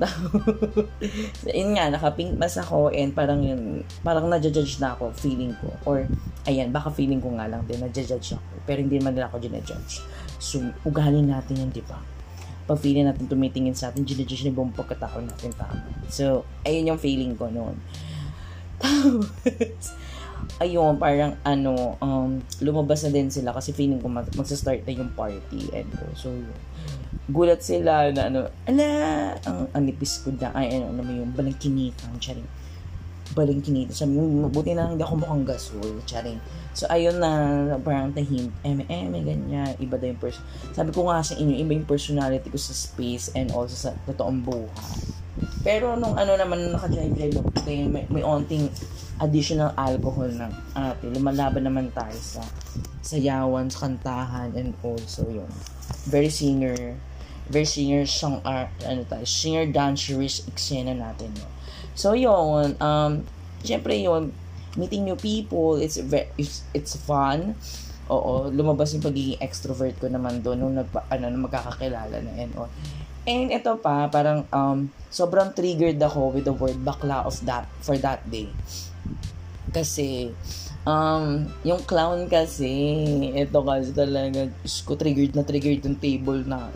yun nga, naka-pink mask ako and parang yun, parang na-judge na ako, feeling ko. Or, ayan, baka feeling ko nga lang din, na-judge ako. Pero hindi naman nila ako ginajudge. So, ugali natin yun, di ba? Pag feeling natin tumitingin sa atin, ginajudge na buong pagkatao natin tama. So, ayun yung feeling ko noon. Tapos, ayun, parang ano, um, lumabas na din sila kasi feeling ko mag- magsa-start na yung party and so, yun gulat sila na ano, ala, ang anipis ko na, ay, ano, ano mo yung balangkinitan, charing. Balangkinitan. Sabi mo, buti na hindi ako mukhang gasol, charing. So, ayun na, parang tahim, eme, eme, ganyan, iba daw yung person. Sabi ko nga sa inyo, iba yung personality ko sa space and also sa totoong buhay. Pero nung ano naman, naka-drive-drive may, may onting additional alcohol ng ate, lumalaban naman tayo sa sayawan, sa kantahan, and also yun. Very singer, very singer song art ano tayo singer dancerist eksena natin no? so yun um syempre yun meeting new people it's very it's, it's fun oo lumabas yung pagiging extrovert ko naman doon nung nagpa, ano nung magkakakilala na and all and ito pa parang um sobrang triggered ako with the word bakla of that for that day kasi Um, yung clown kasi, ito kasi talaga, ko triggered na triggered yung table na.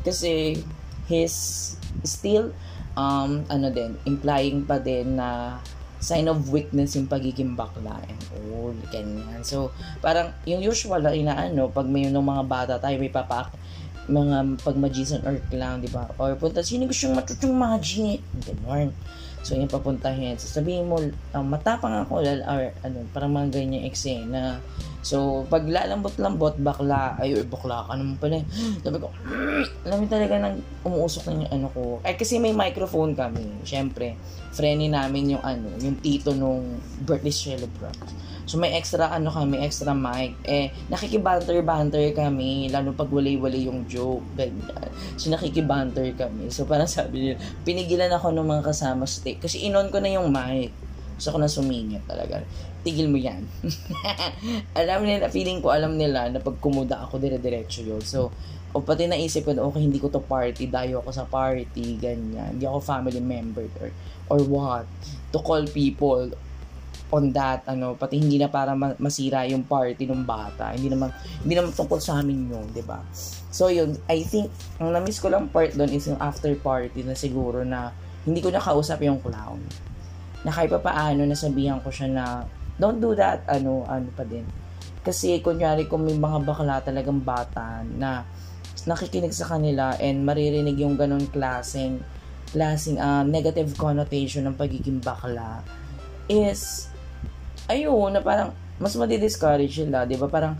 Kasi he's still um ano din implying pa din na sign of weakness yung pagiging bakla and all ganyan. So parang yung usual na inaano pag may yung mga bata tayo may papak mga pag magician or clown di ba? Or punta sino gusto yung matutong magic ganyan So, yung papuntahin. So, sabihin mo, um, matapang ako, lal, or, ano, parang mga ganyan eksena. So, pag lalambot-lambot, bakla, ay, bakla ka naman pala. Sabi ko, alam mo talaga nang umuusok na yung ano ko. Ay, kasi may microphone kami. Siyempre, friendly namin yung ano, yung tito nung birthday celebrant. So, may extra, ano kami, extra mic. Eh, nakikibanter-banter kami, lalo pag walay-walay yung joke. Ganyan. So, nakikibanter kami. So, parang sabi nila, pinigilan ako ng mga kasama sa. Kasi inon ko na yung mic. Gusto ko na sumingit talaga. Tigil mo yan. alam nila, feeling ko alam nila na pag kumuda ako, dire-diretso yun. So, o pati naisip ko na, okay, hindi ko to party, dayo ako sa party, ganyan. Hindi ako family member or, or what. To call people on that ano pati hindi na para masira yung party ng bata. Hindi naman hindi naman tungkol sa amin yun di ba? So yun I think ang na-miss ko lang part doon is yung after party na siguro na hindi ko nakausap yung clown. Na kahit pa paano nasabihan ko siya na don't do that ano ano pa din. Kasi kunyari kung may mga bakla talagang bata na nakikinig sa kanila and maririnig yung ganun klaseng klaseng uh, negative connotation ng pagiging bakla is ayun, na parang, mas madi-discourage sila, di ba? Parang,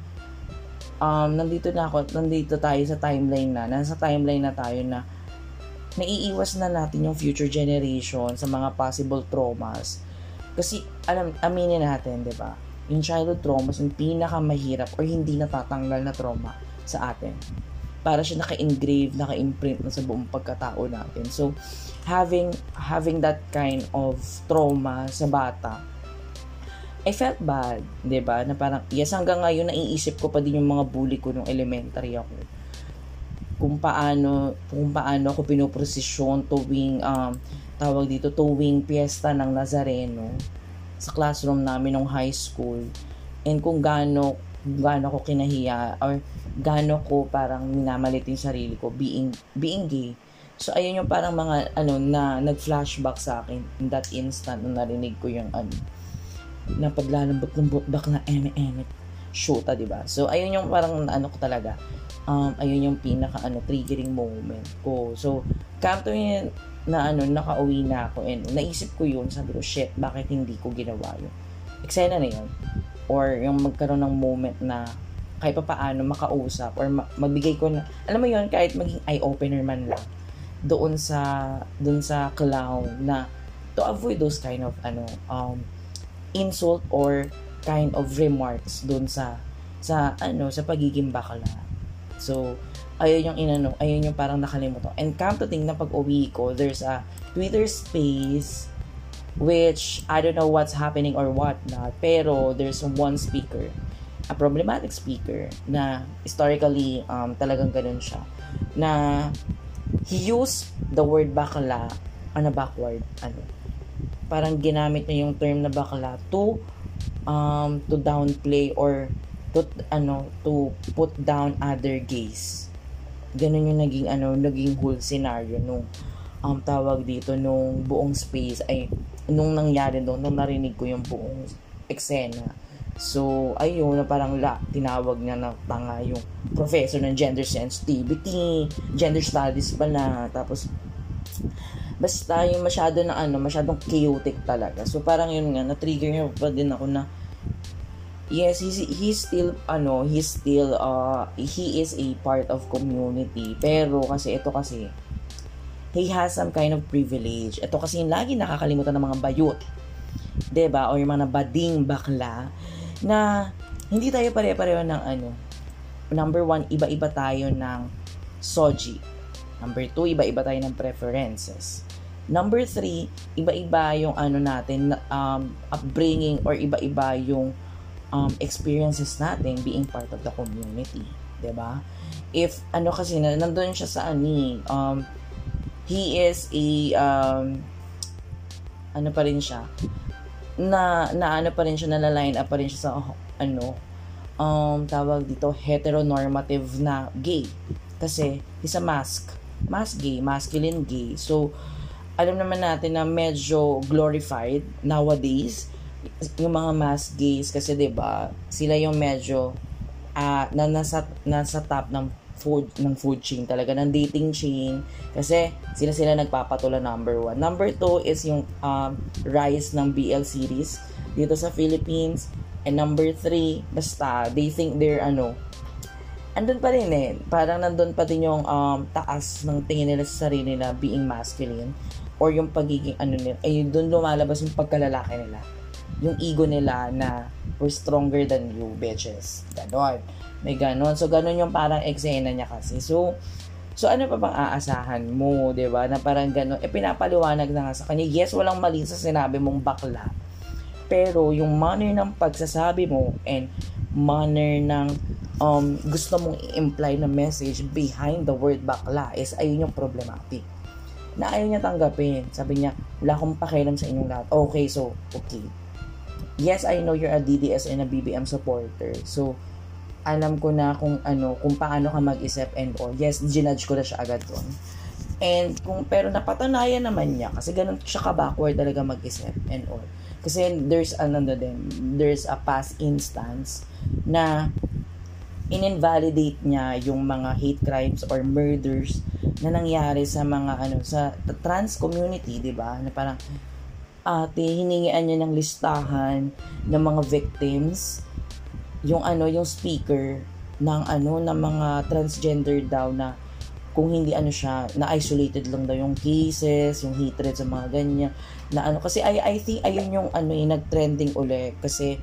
um, nandito na ako, nandito tayo sa timeline na, nasa timeline na tayo na, naiiwas na natin yung future generation sa mga possible traumas. Kasi, alam, aminin natin, di ba? Yung childhood traumas, yung pinakamahirap or hindi natatanggal na trauma sa atin. Para siya naka-engrave, naka-imprint na sa buong pagkatao natin. So, having having that kind of trauma sa bata I felt bad, 'di ba? Na parang yes hanggang ngayon naiisip ko pa din yung mga bully ko nung elementary ako. Kung paano kung paano ako pinoprosesyon tuwing um, tawag dito tuwing piyesta ng Nazareno sa classroom namin nung high school and kung gaano gaano ko kinahiya or gaano ko parang minamalit yung sarili ko being being gay. So ayun yung parang mga ano na nag-flashback sa akin in that instant nung narinig ko yung ano na paglalambot ng bak na eme eme shoota, di ba? So ayun yung parang ano ko talaga. Um, ayun yung pinaka ano triggering moment ko. So come to me na ano nakauwi na ako and naisip ko yun sabi ko shit bakit hindi ko ginawa yun eksena na yun or yung magkaroon ng moment na kahit pa paano makausap or magbigay ko na alam mo yun kahit maging eye opener man lang doon sa doon sa clown na to avoid those kind of ano um insult or kind of remarks doon sa sa ano sa pagiging bakla so ayun yung inano, ayun yung parang nakalimutan. And come to think na pag uwi ko, there's a Twitter space which I don't know what's happening or what not, pero there's one speaker, a problematic speaker na historically um, talagang ganun siya, na he used the word bakla on a backward, ano, parang ginamit niya yung term na bakla to um, to downplay or to ano to put down other gays ganun yung naging ano, naging whole scenario nung um, tawag dito nung buong space ay nung nangyari doon, nung narinig ko yung buong eksena. So, ayun, na parang la, tinawag niya na tanga yung professor ng gender sensitivity, gender studies pala, tapos basta yung masyado na ano, masyadong chaotic talaga. So, parang yun nga, na-trigger niya pa din ako na yes he's, he's still ano he's still uh he is a part of community. Pero kasi ito kasi he has some kind of privilege. Ito kasi yung lagi nakakalimutan ng mga bayot. Ba o yung mga bading bakla na hindi tayo pare-pareho ng ano number one iba-iba tayo ng soji. Number two iba-iba tayo ng preferences number three iba-iba yung ano natin um, upbringing or iba-iba yung um, experiences natin being part of the community. ba? Diba? If, ano kasi, na, nandun siya sa ani, um, he is a, um, ano pa rin siya, na, na ano pa rin siya, nalaline up pa rin siya sa, ano, um, tawag dito, heteronormative na gay. Kasi, he's a mask. Mask gay, masculine gay. So, alam naman natin na medyo glorified nowadays yung mga mass gays kasi 'di ba sila yung medyo uh, na nasa nasa top ng food ng food chain talaga ng dating chain. Kasi sila sila nagpapatula number one. Number two is yung um, rise ng BL series dito sa Philippines. And number three basta they think they're ano andun pa rin eh. Parang nandun pa din yung um, taas ng tingin nila sa sarili nila being masculine or yung pagiging ano nila ay doon lumalabas yung pagkalalaki nila yung ego nila na we're stronger than you, bitches. Ganon. May ganon. So, ganon yung parang eksena niya kasi. So, so ano pa bang aasahan mo, ba? Na parang ganon. Eh, pinapaliwanag na nga sa kanya. Yes, walang mali sa sinabi mong bakla. Pero, yung manner ng pagsasabi mo and manner ng um, gusto mong i-imply na message behind the word bakla is ayun yung problematic na ayaw niya tanggapin. Sabi niya, wala akong pakialam sa inyong lahat. Okay, so, okay yes, I know you're a DDS and a BBM supporter. So, alam ko na kung ano, kung paano ka mag-isip and all. Yes, ginudge ko na siya agad doon. And kung pero napatanayan naman niya kasi ganun siya ka backward talaga mag-isip and all. Kasi there's another din, there's a past instance na in-invalidate niya yung mga hate crimes or murders na nangyari sa mga ano sa trans community, 'di ba? Na parang ate, hiningian niya ng listahan ng mga victims, yung ano, yung speaker ng ano, ng mga transgender daw na kung hindi ano siya, na isolated lang daw yung cases, yung hatred sa mga ganyan, na ano, kasi I, I think ayun yung ano, yung nag-trending uli, kasi,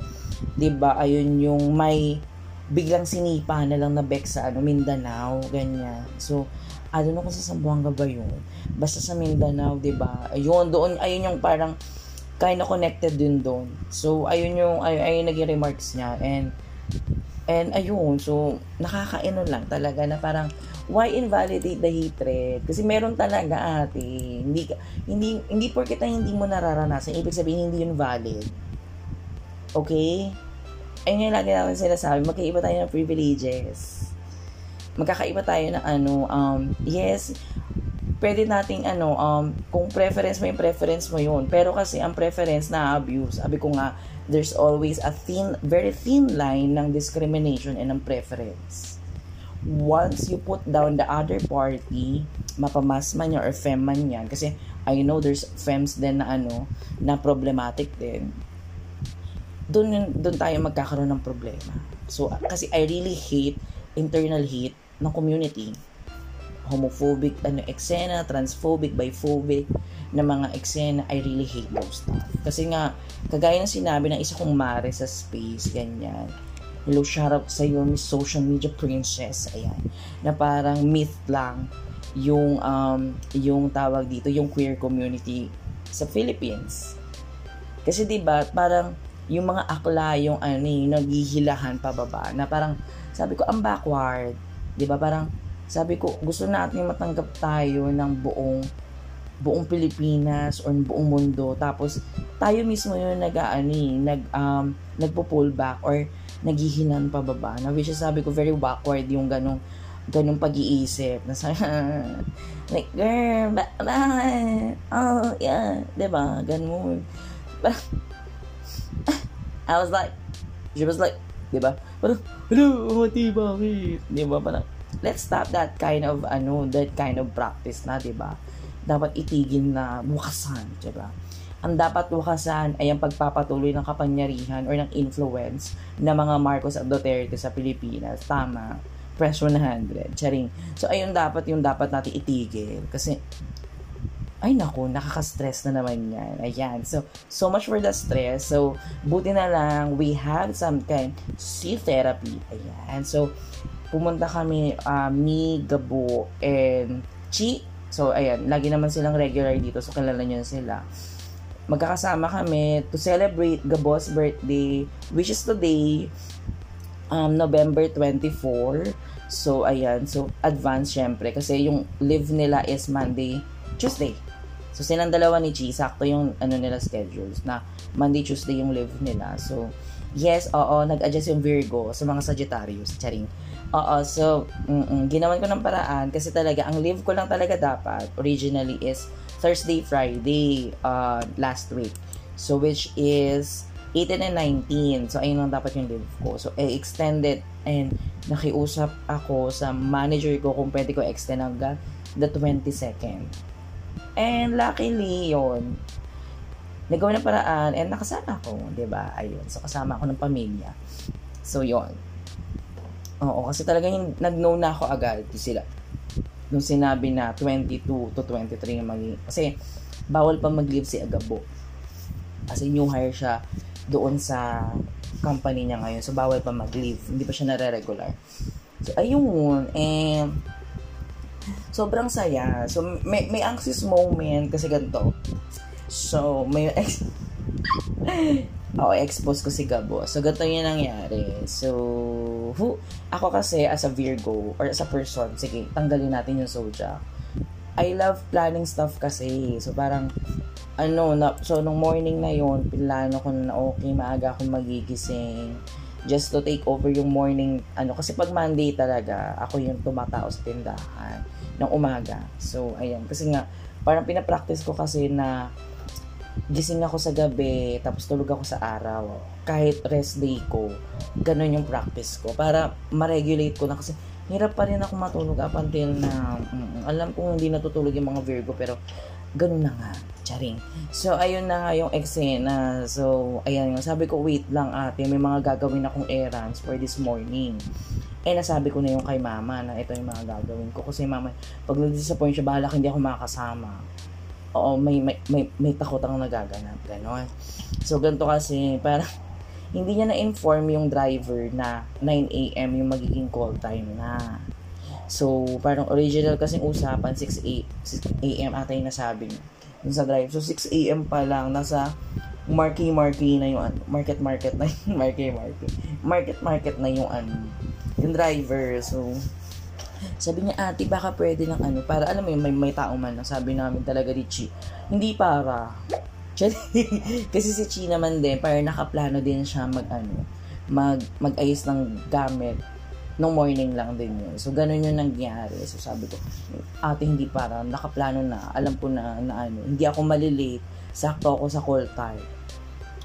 di ba ayun yung may biglang sinipa na lang na Beck sa ano, Mindanao, ganyan. So, I kung sa Sambuanga ba yun. Basta sa Mindanao, 'di ba? Ayun doon ayun yung parang kind of connected din doon. So, ayun yung, ay, ayun naging remarks niya. And, and ayun, so, nakakaino lang talaga na parang, why invalidate the hatred? Kasi meron talaga ate. Hindi, hindi, hindi porkit na hindi mo nararanasan, ibig sabihin hindi yun valid. Okay? Ayun yung lagi namin sinasabi, magkaiba tayo ng privileges. Magkakaiba tayo ng ano, um, yes, pwede nating ano, um, kung preference mo yung preference mo yun. Pero kasi ang preference na abuse, sabi ko nga, there's always a thin, very thin line ng discrimination and ng preference. Once you put down the other party, mapamas man yan or fem man yan, kasi I know there's fems din na ano, na problematic din. Doon, doon tayo magkakaroon ng problema. So, kasi I really hate internal hate ng community homophobic ano eksena, transphobic, biphobic na mga eksena, I really hate those stuff. Kasi nga, kagaya ng sinabi ng isa kong mare sa space, ganyan. Hello, shout out sa iyo, Miss Social Media Princess. Ayan. Na parang myth lang yung um, yung tawag dito, yung queer community sa Philippines. Kasi 'di ba, parang yung mga akla yung ano, yung naghihilahan pababa na parang sabi ko ang backward, 'di ba? Parang sabi ko, gusto natin matanggap tayo ng buong buong Pilipinas or buong mundo. Tapos, tayo mismo yung nag, ani, nag, um, nagpo-pull back or naghihinan pababa. Na which is sabi ko, very backward yung ganong ganong pag-iisip. Na sa, like, girl, ba, ba, oh, yeah, diba? Ganon. I was like, she was like, diba? Parang, hello, mati, bakit? Diba? Parang, let's stop that kind of ano that kind of practice na 'di ba? Dapat itigil na bukasan 'di ba? Ang dapat bukasan ay ang pagpapatuloy ng kapangyarihan or ng influence ng mga Marcos at Duterte sa Pilipinas. Tama. Press 100 charing. So ayun dapat yung dapat natin itigil. Kasi ay nako, nakaka-stress na naman yan. Ayan. So, so much for the stress. So, buti na lang, we have some kind sea therapy. Ayan. So, pumunta kami, uh, me, Gabo, and Chi. So, ayan, lagi naman silang regular dito, so kilala nyo sila. Magkakasama kami to celebrate Gabo's birthday, which is today, um, November 24. So, ayan, so advance syempre, kasi yung live nila is Monday, Tuesday. So, silang dalawa ni Chi, sakto yung ano nila schedules na Monday, Tuesday yung live nila. So, yes, oo, nag-adjust yung Virgo sa mga Sagittarius. Charing. Oo, so, mm ginawan ko ng paraan kasi talaga, ang leave ko lang talaga dapat originally is Thursday, Friday uh, last week. So, which is 18 and 19. So, ayun lang dapat yung leave ko. So, eh, extended and nakiusap ako sa manager ko kung pwede ko extend hanggang the 22nd. And luckily, yon nagawa ng paraan and nakasama ako, 'di ba? Ayun. So kasama ako ng pamilya. So 'yon. Oo, kasi talaga yung nag-know na ako agad sila. Nung sinabi na 22 to 23 yung maging... Kasi bawal pa mag-leave si Agabo. Kasi new hire siya doon sa company niya ngayon. So, bawal pa mag-leave. Hindi pa siya nare-regular. So, ayun. And, sobrang saya. So, may, may anxious moment kasi ganito. So, may ako expose ko si Gabo. So, ganito yung nangyari. So, who, ako kasi as a Virgo or as a person, sige, tanggalin natin yung zodiac. I love planning stuff kasi. So, parang, ano, na, so, nung morning na yon plano ko na okay, maaga akong magigising just to take over yung morning, ano, kasi pag Monday talaga, ako yung tumatao sa tindahan ng umaga. So, ayan, kasi nga, parang pinapractice ko kasi na gising ako sa gabi, tapos tulog ako sa araw. Kahit rest day ko, ganun yung practice ko. Para ma-regulate ko na kasi hirap pa rin ako matulog up until na, mm, alam kong hindi natutulog yung mga Virgo, pero ganun na nga. Charing. So, ayun na nga yung eksena. So, ayan yung sabi ko, wait lang ate, may mga gagawin akong errands for this morning. Eh, nasabi ko na yung kay mama na ito yung mga gagawin ko. Kasi mama, pag nag-disappoint siya, bahala hindi ako makakasama oo, may, may, may, may takot ang nagaganap. Ganon. So, ganito kasi, parang, hindi niya na-inform yung driver na 9 a.m. yung magiging call time na. So, parang original kasing usapan, 6 a.m. ata yung nasabi niya. Yung sa drive. So, 6 a.m. pa lang, nasa marky-marky na yung ano, market-market na yung marky-marky. Market-market na yung ano, yung driver. So, sabi niya, ate, baka pwede lang ano, para alam mo yung may, may tao man, sabi namin talaga ni Chi, hindi para. Kasi si Chi naman din, para nakaplano din siya mag ano, mag, mag-ayos ng gamit nung morning lang din yun. So, ganun yung nangyari. So, sabi ko, ate, hindi para, nakaplano na, alam ko na, na ano, hindi ako malilate, sakto ako sa call time.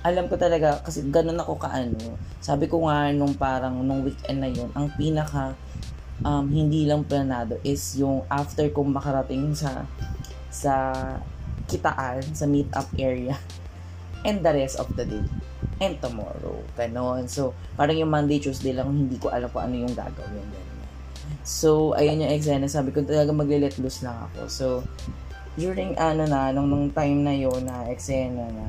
Alam ko talaga, kasi ganun ako kaano. Sabi ko nga, nung parang, nung weekend na yun, ang pinaka, um, hindi lang planado is yung after kong makarating sa, sa kitaan, sa meet-up area, and the rest of the day and tomorrow. Ganon. So, parang yung Monday, Tuesday lang, hindi ko alam kung ano yung gagawin. Ganon. So, ayun yung eksena. Sabi ko talaga magle-let loose lang ako. So, during ano na, nung, nung time na yon na eksena na,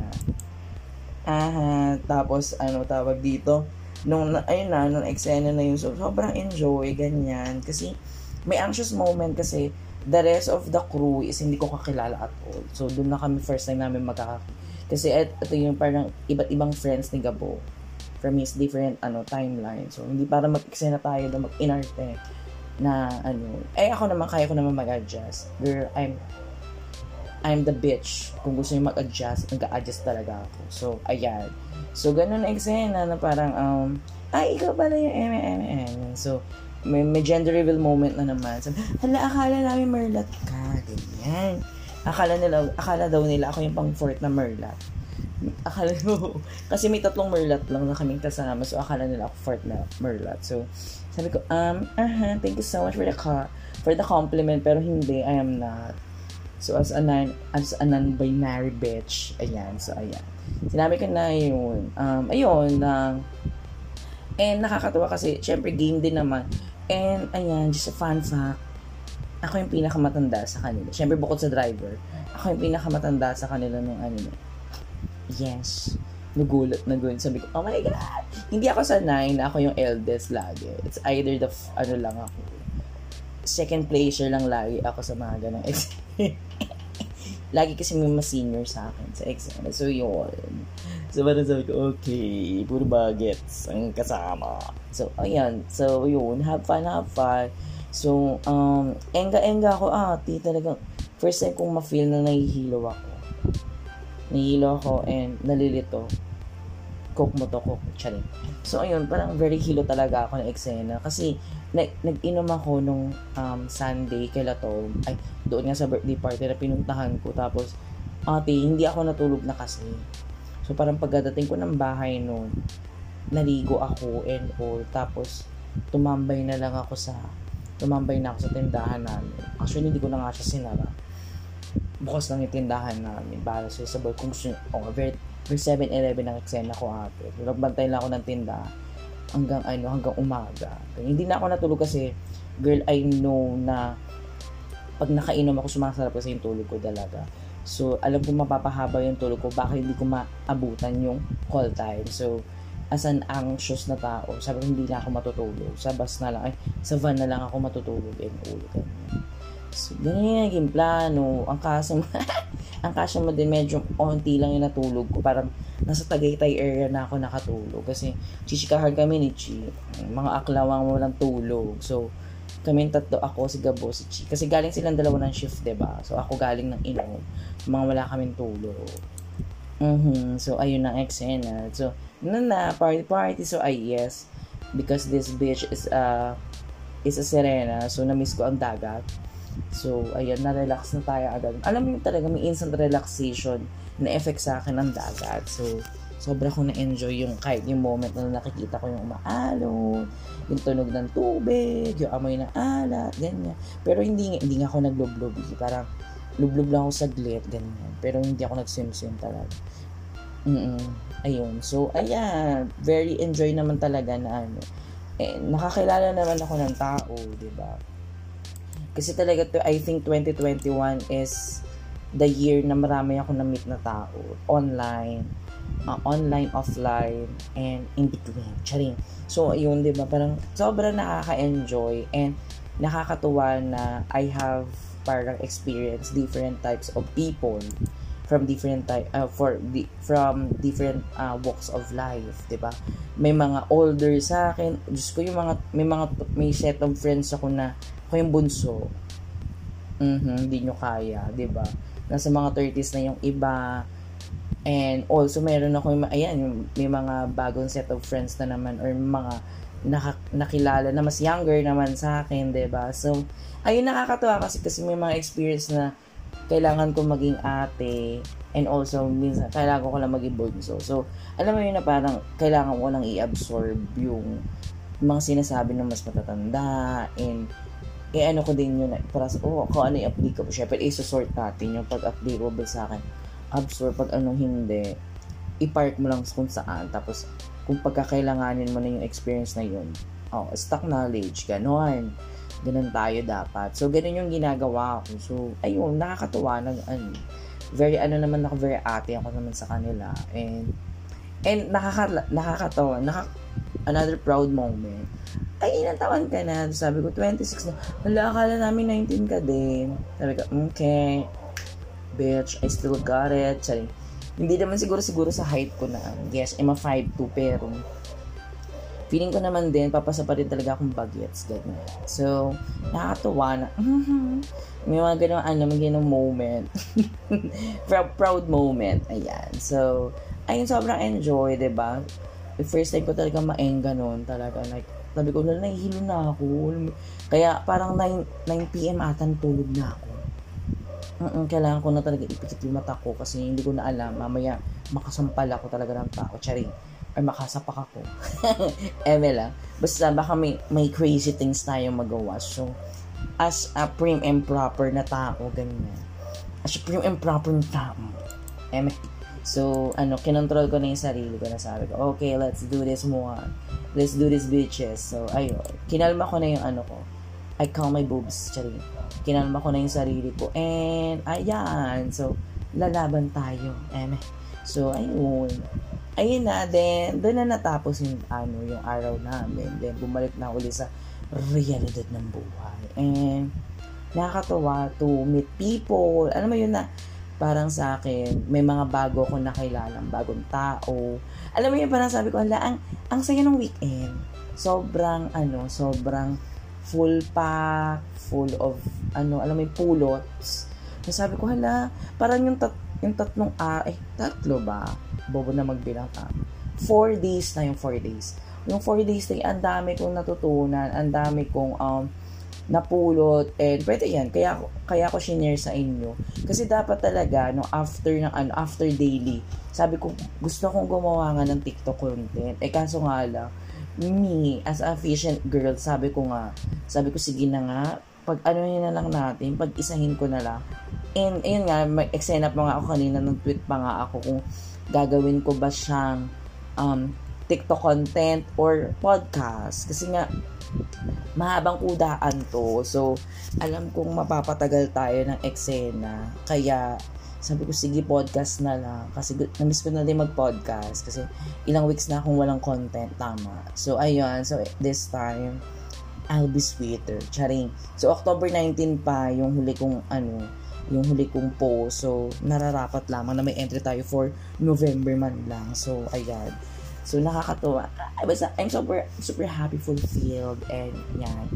aha, tapos ano tawag dito, nung, ayun na, nung eksena na yun, so, sobrang enjoy, ganyan. Kasi, may anxious moment kasi, the rest of the crew is hindi ko kakilala at all. So, doon na kami first time namin magkakakita kasi ito yung parang iba't ibang friends ni Gabo from his different ano timeline. So, hindi para mag-eksena tayo na mag-inarte na ano. Eh, ako naman, kaya ko naman mag-adjust. Girl, I'm I'm the bitch. Kung gusto niyo mag-adjust, nag-adjust talaga ako. So, ayan. So, ganun na eksena na parang, um, ay, ikaw pala yung MMM. So, may, may gender reveal moment na naman. So, hala, akala namin merlat ka. Ganyan. Akala nila, akala daw nila ako yung pang fourth na merlat. Akala ko, kasi may tatlong merlat lang na kaming kasama, so akala nila ako fourth na merlat. So, sabi ko, um, uh-huh, thank you so much for the co- for the compliment, pero hindi, I am not. So, as a, non, as a non-binary bitch, ayan, so ayan. Sinabi ko na yun, um, ayun, na, uh, and nakakatawa kasi, syempre, game din naman. And, ayan, just a fun fact, ako yung pinakamatanda sa kanila. Siyempre, bukod sa driver, ako yung pinakamatanda sa kanila nung ano. Yes. Nagulat na gawin. Sabi ko, oh my God! Hindi ako sanay na ako yung eldest lagi. It's either the, ano lang ako, second placer lang lagi ako sa mga ganong exam. lagi kasi may mas senior sa akin sa exam. So, yun. So, parang sabi ko, okay, puro bagets ang kasama. So, ayan. So, yun. Have fun, have fun. So, um, enga-enga ako, ah, ti talagang, first time kong ma-feel na nahihilo ako. Nahihilo ako and nalilito. Coke mo to, coke, charing. So, ayun, parang very hilo talaga ako ng eksena. Kasi, nag- nag-inom ako nung um, Sunday kay Latom. Ay, doon nga sa birthday party na pinuntahan ko. Tapos, ate, hindi ako natulog na kasi. So, parang pagdating ko ng bahay noon, naligo ako and all. Tapos, tumambay na lang ako sa tumambay na ako sa tindahan namin. Actually, hindi ko na nga siya sinara. Bukas lang yung tindahan namin. Para sa sabay kung gusto nyo, oh, very, very 7-Eleven ang eksena ko ate. Nagbantay lang ako ng tindahan hanggang ano, hanggang umaga. Kaya, hindi na ako natulog kasi, girl, I know na pag nakainom ako, sumasarap kasi yung tulog ko talaga. So, alam ko mapapahaba yung tulog ko, baka hindi ko maabutan yung call time. So, as an anxious na tao, sabi ko hindi na ako matutulog. Sa bus na lang, ay, sa van na lang ako matutulog and all. Ganyan. So, ganyan yung naging plano. Ang kaso ang kaso mo din medyo onti lang yung natulog ko. Parang nasa Tagaytay area na ako nakatulog. Kasi chichikahan kami ni Chi. Mga aklawang walang tulog. So, kami tatlo ako, si Gabo, si Chi. Kasi galing silang dalawa ng shift, ba diba? So, ako galing ng inom. Mga wala kaming tulog. Mm-hmm. So, ayun ang eksena. So, na na, party party. So, ay yes. Because this bitch is a, is a Serena. So, na-miss ko ang dagat. So, ayun, na-relax na tayo agad. Alam mo yung talaga, may instant relaxation na effect sa akin ng dagat. So, sobra ko na-enjoy yung kahit yung moment na nakikita ko yung umaalo, yung tunog ng tubig, yung amoy ng alat, ganyan. Pero hindi, hindi nga ako naglublob. Parang, lublub lang ako saglit, ganyan. Pero hindi ako nag-swim-swim talaga. Mm Ayun. So, ayan. Very enjoy naman talaga na ano. Eh, nakakilala naman ako ng tao, di ba? Kasi talaga, to, I think 2021 is the year na marami ako na-meet na tao. Online, uh, online, offline, and in between. Charing. So, ayun, di ba? Parang sobrang nakaka-enjoy and nakakatuwa na I have parang experience different types of people from different type uh, for di, from different uh, walks of life, 'di ba? May mga older sa akin, Diyos ko yung mga may mga may set of friends ako na ako yung bunso. Mhm, hindi nyo kaya, 'di ba? Nasa mga 30s na yung iba. And also meron ako yung ayan, may mga bagong set of friends na naman or mga naka, nakilala na mas younger naman sa akin, ba? So, ayun nakakatuwa kasi kasi may mga experience na kailangan ko maging ate and also minsan kailangan ko lang maging bunso. So, alam mo yun na parang kailangan ko lang i-absorb yung mga sinasabi ng mas matatanda and eh ano ko din yun para sa, oh, kung ano i-applicable syempre i-sort natin yung pag applicable sa akin absorb pag anong hindi i-park mo lang kung saan tapos kung pagkakailanganin mo na yung experience na yun oh, stock knowledge ganon Ganun tayo dapat. So, ganun yung ginagawa ko. So, ayun, nakakatuwa. Nag, ano, very, ano naman ako, very ate ako naman sa kanila. And, and nakaka, nakakatawa. Naka, another proud moment. Ay, ilang taon ka na? Sabi ko, 26 na. Wala, akala namin 19 ka din. Sabi ko, okay. Bitch, I still got it. Sorry. Hindi naman siguro siguro sa height ko na. Yes, I'm a 5'2", pero feeling ko naman din, papasa pa rin talaga akong bagets, ganyan. So, nakakatuwa na, mm-hmm, may mga ganun, ano, may ganun moment. proud, proud moment, ayan. So, ayun, sobrang enjoy, ba diba? The first time ko talaga maenga noon, talaga, like, sabi ko, na nahihilo na ako. Kaya, parang 9, 9 p.m. ata tulog na ako. Mm-mm, kailangan ko na talaga ipikit yung mata ko kasi hindi ko na alam, mamaya makasampal ako talaga ng tao. Charing or makasapak ako. Eme lang. Basta baka may, may crazy things tayong magawa. So, as a prim and proper na tao, ganyan. As a prim and proper na tao. Eme. So, ano, kinontrol ko na yung sarili ko na sabi ko, okay, let's do this more. Let's do this, bitches. So, ayun. Kinalma ko na yung ano ko. I calm my boobs, chari. Kinalma ko na yung sarili ko. And, ayan. So, lalaban tayo. Eme. So, ayun ayun na, then, doon na natapos yung, ano, yung araw namin. Then, bumalik na uli sa realidad ng buhay. And, nakakatawa to meet people. Alam mo yun na, parang sa akin, may mga bago ko nakilalang bagong tao. Alam mo yun, parang sabi ko, ala, ang, ang saya ng weekend. Sobrang, ano, sobrang full pack, full of, ano, alam mo yung pulots. Sabi ko, hala, parang yung, tat, yung tatlong, ah, eh, tatlo ba? bobo na magbilang ka. Four days na yung four days. Yung four days na ang dami kong natutunan, ang dami kong um, napulot, and pwede yan, kaya, kaya ko shinare sa inyo. Kasi dapat talaga, no, after ng, ano, after daily, sabi ko, gusto kong gumawa nga ng TikTok content. Eh, kaso nga lang, me, as a efficient girl, sabi ko nga, sabi ko, sige na nga, pag ano na lang natin, pag isahin ko na lang. And, ayun nga, may eksena pa nga ako kanina, nag-tweet pa nga ako kung gagawin ko ba siyang um, TikTok content or podcast. Kasi nga, mahabang kudaan to. So, alam kong mapapatagal tayo ng eksena. Kaya, sabi ko, sige, podcast na lang. Kasi namiss ko na din mag-podcast. Kasi ilang weeks na akong walang content. Tama. So, ayun. So, this time, I'll be sweeter. Charing. So, October 19 pa yung huli kong, ano, yung huli kong post. So, nararapat lamang na may entry tayo for November man lang. So, ayan. So, nakakatuwa. I was, I'm super, super happy, fulfilled, and yan.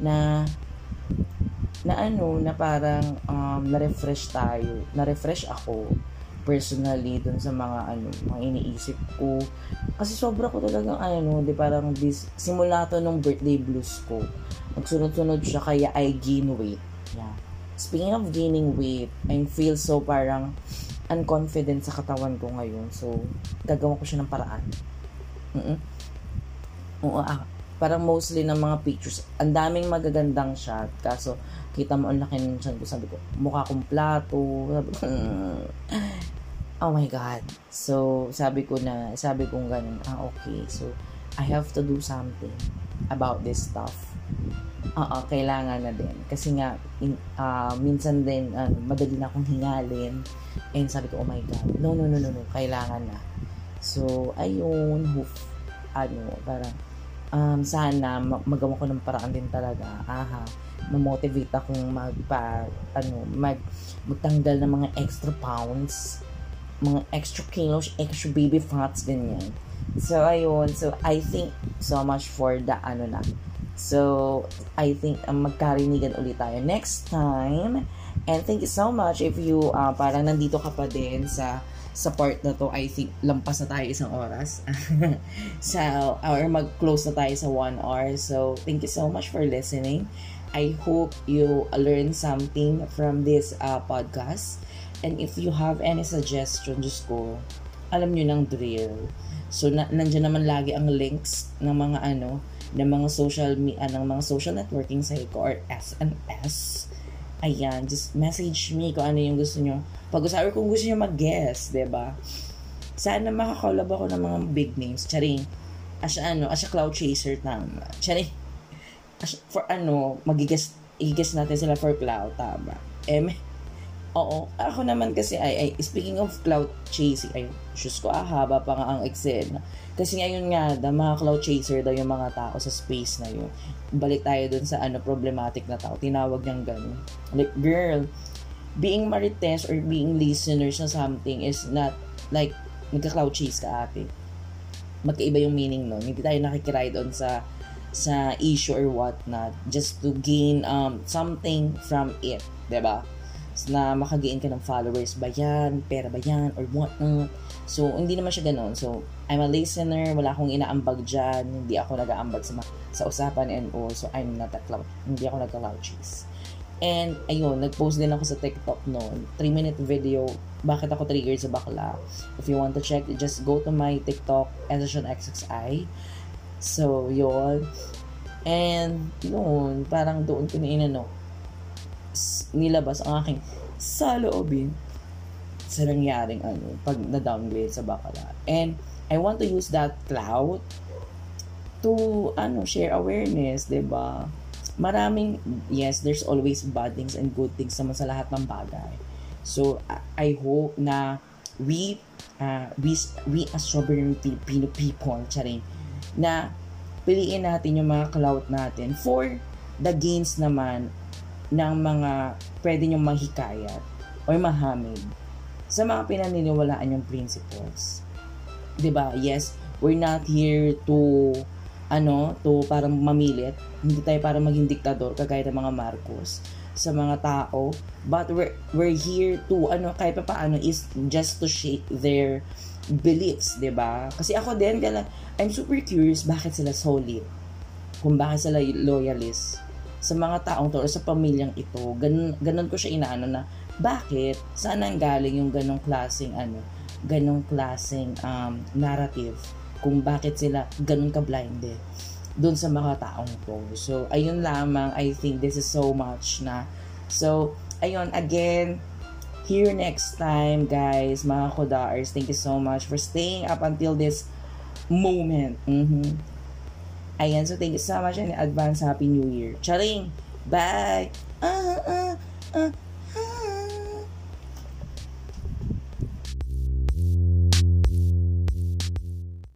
Na, na ano, na parang um, na-refresh tayo. Na-refresh ako personally dun sa mga ano, mga iniisip ko. Kasi sobra ko talagang ano, di parang this, simula to nung birthday blues ko. Magsunod-sunod siya kaya I gain weight. Yeah. Speaking of gaining weight, I feel so parang unconfident sa katawan ko ngayon. So, gagawa ko siya ng paraan. Mm-mm. Oo, ah, parang mostly ng mga pictures, ang daming magagandang shot. Kaso, kita mo ang laki ng chan ko. Sabi ko, mukha kong plato. Sabi ko, oh my God. So, sabi ko na, sabi ko ganun, ah, okay. So, I have to do something about this stuff Oo, kailangan na din. Kasi nga, in, uh, minsan din, uh, madali na akong hingalin. And sabi ko, oh my God, no, no, no, no, no, kailangan na. So, ayun, hoof, ano, parang, um, sana magawa ko ng paraan din talaga. Aha, ma-motivate akong magpa, ano, mag, magtanggal ng mga extra pounds, mga extra kilos, extra baby fats, ganyan. So, ayun. So, I think so much for the, ano na. So, I think um, magkarinigan ulit tayo next time. And thank you so much if you, uh, parang nandito ka pa din sa sa part na to, I think, lampas na tayo isang oras. so, or mag-close na tayo sa one hour. So, thank you so much for listening. I hope you learn something from this uh, podcast. And if you have any suggestion, just go, alam nyo ng drill. So, na, nandiyan naman lagi ang links ng mga ano, ng mga social, uh, ng mga social networking site ko or SNS Ayan, just message me kung ano yung gusto nyo. Pag-usabi kung gusto nyo mag-guess, ba diba? Sana makakolab ako ng mga big names. Charing. As ano, as a cloud chaser tama. Charing. As, for ano, magigess, i-guess natin sila for cloud, tama. Eh, Oo. Ako naman kasi ay, ay speaking of cloud chasing, ay, shoes ko, ah, haba pa nga ang Excel. Kasi ngayon nga, the mga cloud chaser daw yung mga tao sa space na yun. Balik tayo dun sa ano, problematic na tao. Tinawag niyang ganun. Like, girl, being marites or being listeners na something is not like nagka-cloud chase ka ate. Magkaiba yung meaning nun. Hindi tayo nakikiray doon sa sa issue or what not just to gain um something from it, 'di ba? na makagain ka ng followers ba yan, pera ba yan, or what not. So, hindi naman siya ganun. So, I'm a listener, wala akong inaambag dyan, hindi ako nag-aambag sa, sa usapan and all. So, I'm not a cloud, hindi ako nag-cloud chase. And, ayun, nag-post din ako sa TikTok noon. 3-minute video, bakit ako triggered sa bakla. If you want to check, just go to my TikTok, XXI. So, yun. And, yun, parang doon ko na inano, nilabas ang aking saloobin sa nangyaring ano, pag na-downgrade sa bakala. And I want to use that cloud to ano, share awareness, ba? Maraming yes, there's always bad things and good things naman sa lahat ng bagay. So I hope na we uh, we we as sovereign Filipino people, charing, na piliin natin yung mga cloud natin for the gains naman ng mga pwede nyong mahikayat o mahamid sa mga pinaniniwalaan yung principles. ba? Yes, we're not here to ano, to para mamilit. Hindi tayo para maging diktador kagaya ng mga Marcos sa mga tao. But we're, we're here to, ano, kahit pa paano, is just to shake their beliefs, ba diba? Kasi ako din, I'm super curious bakit sila solid. Kung bakit sila loyalist sa mga taong to or sa pamilyang ito. Ganun, ganun ko siya inaano na bakit? Saan ang galing yung ganong klaseng ano, ganong klaseng um, narrative kung bakit sila ganun ka-blinded doon sa mga taong to. So, ayun lamang, I think this is so much na. So, ayun, again, here next time, guys, mga Kodars. Thank you so much for staying up until this moment. Mm-hmm. Ayan, so thank you so much and advance Happy New Year. Charing! Bye! Ah, ah, ah.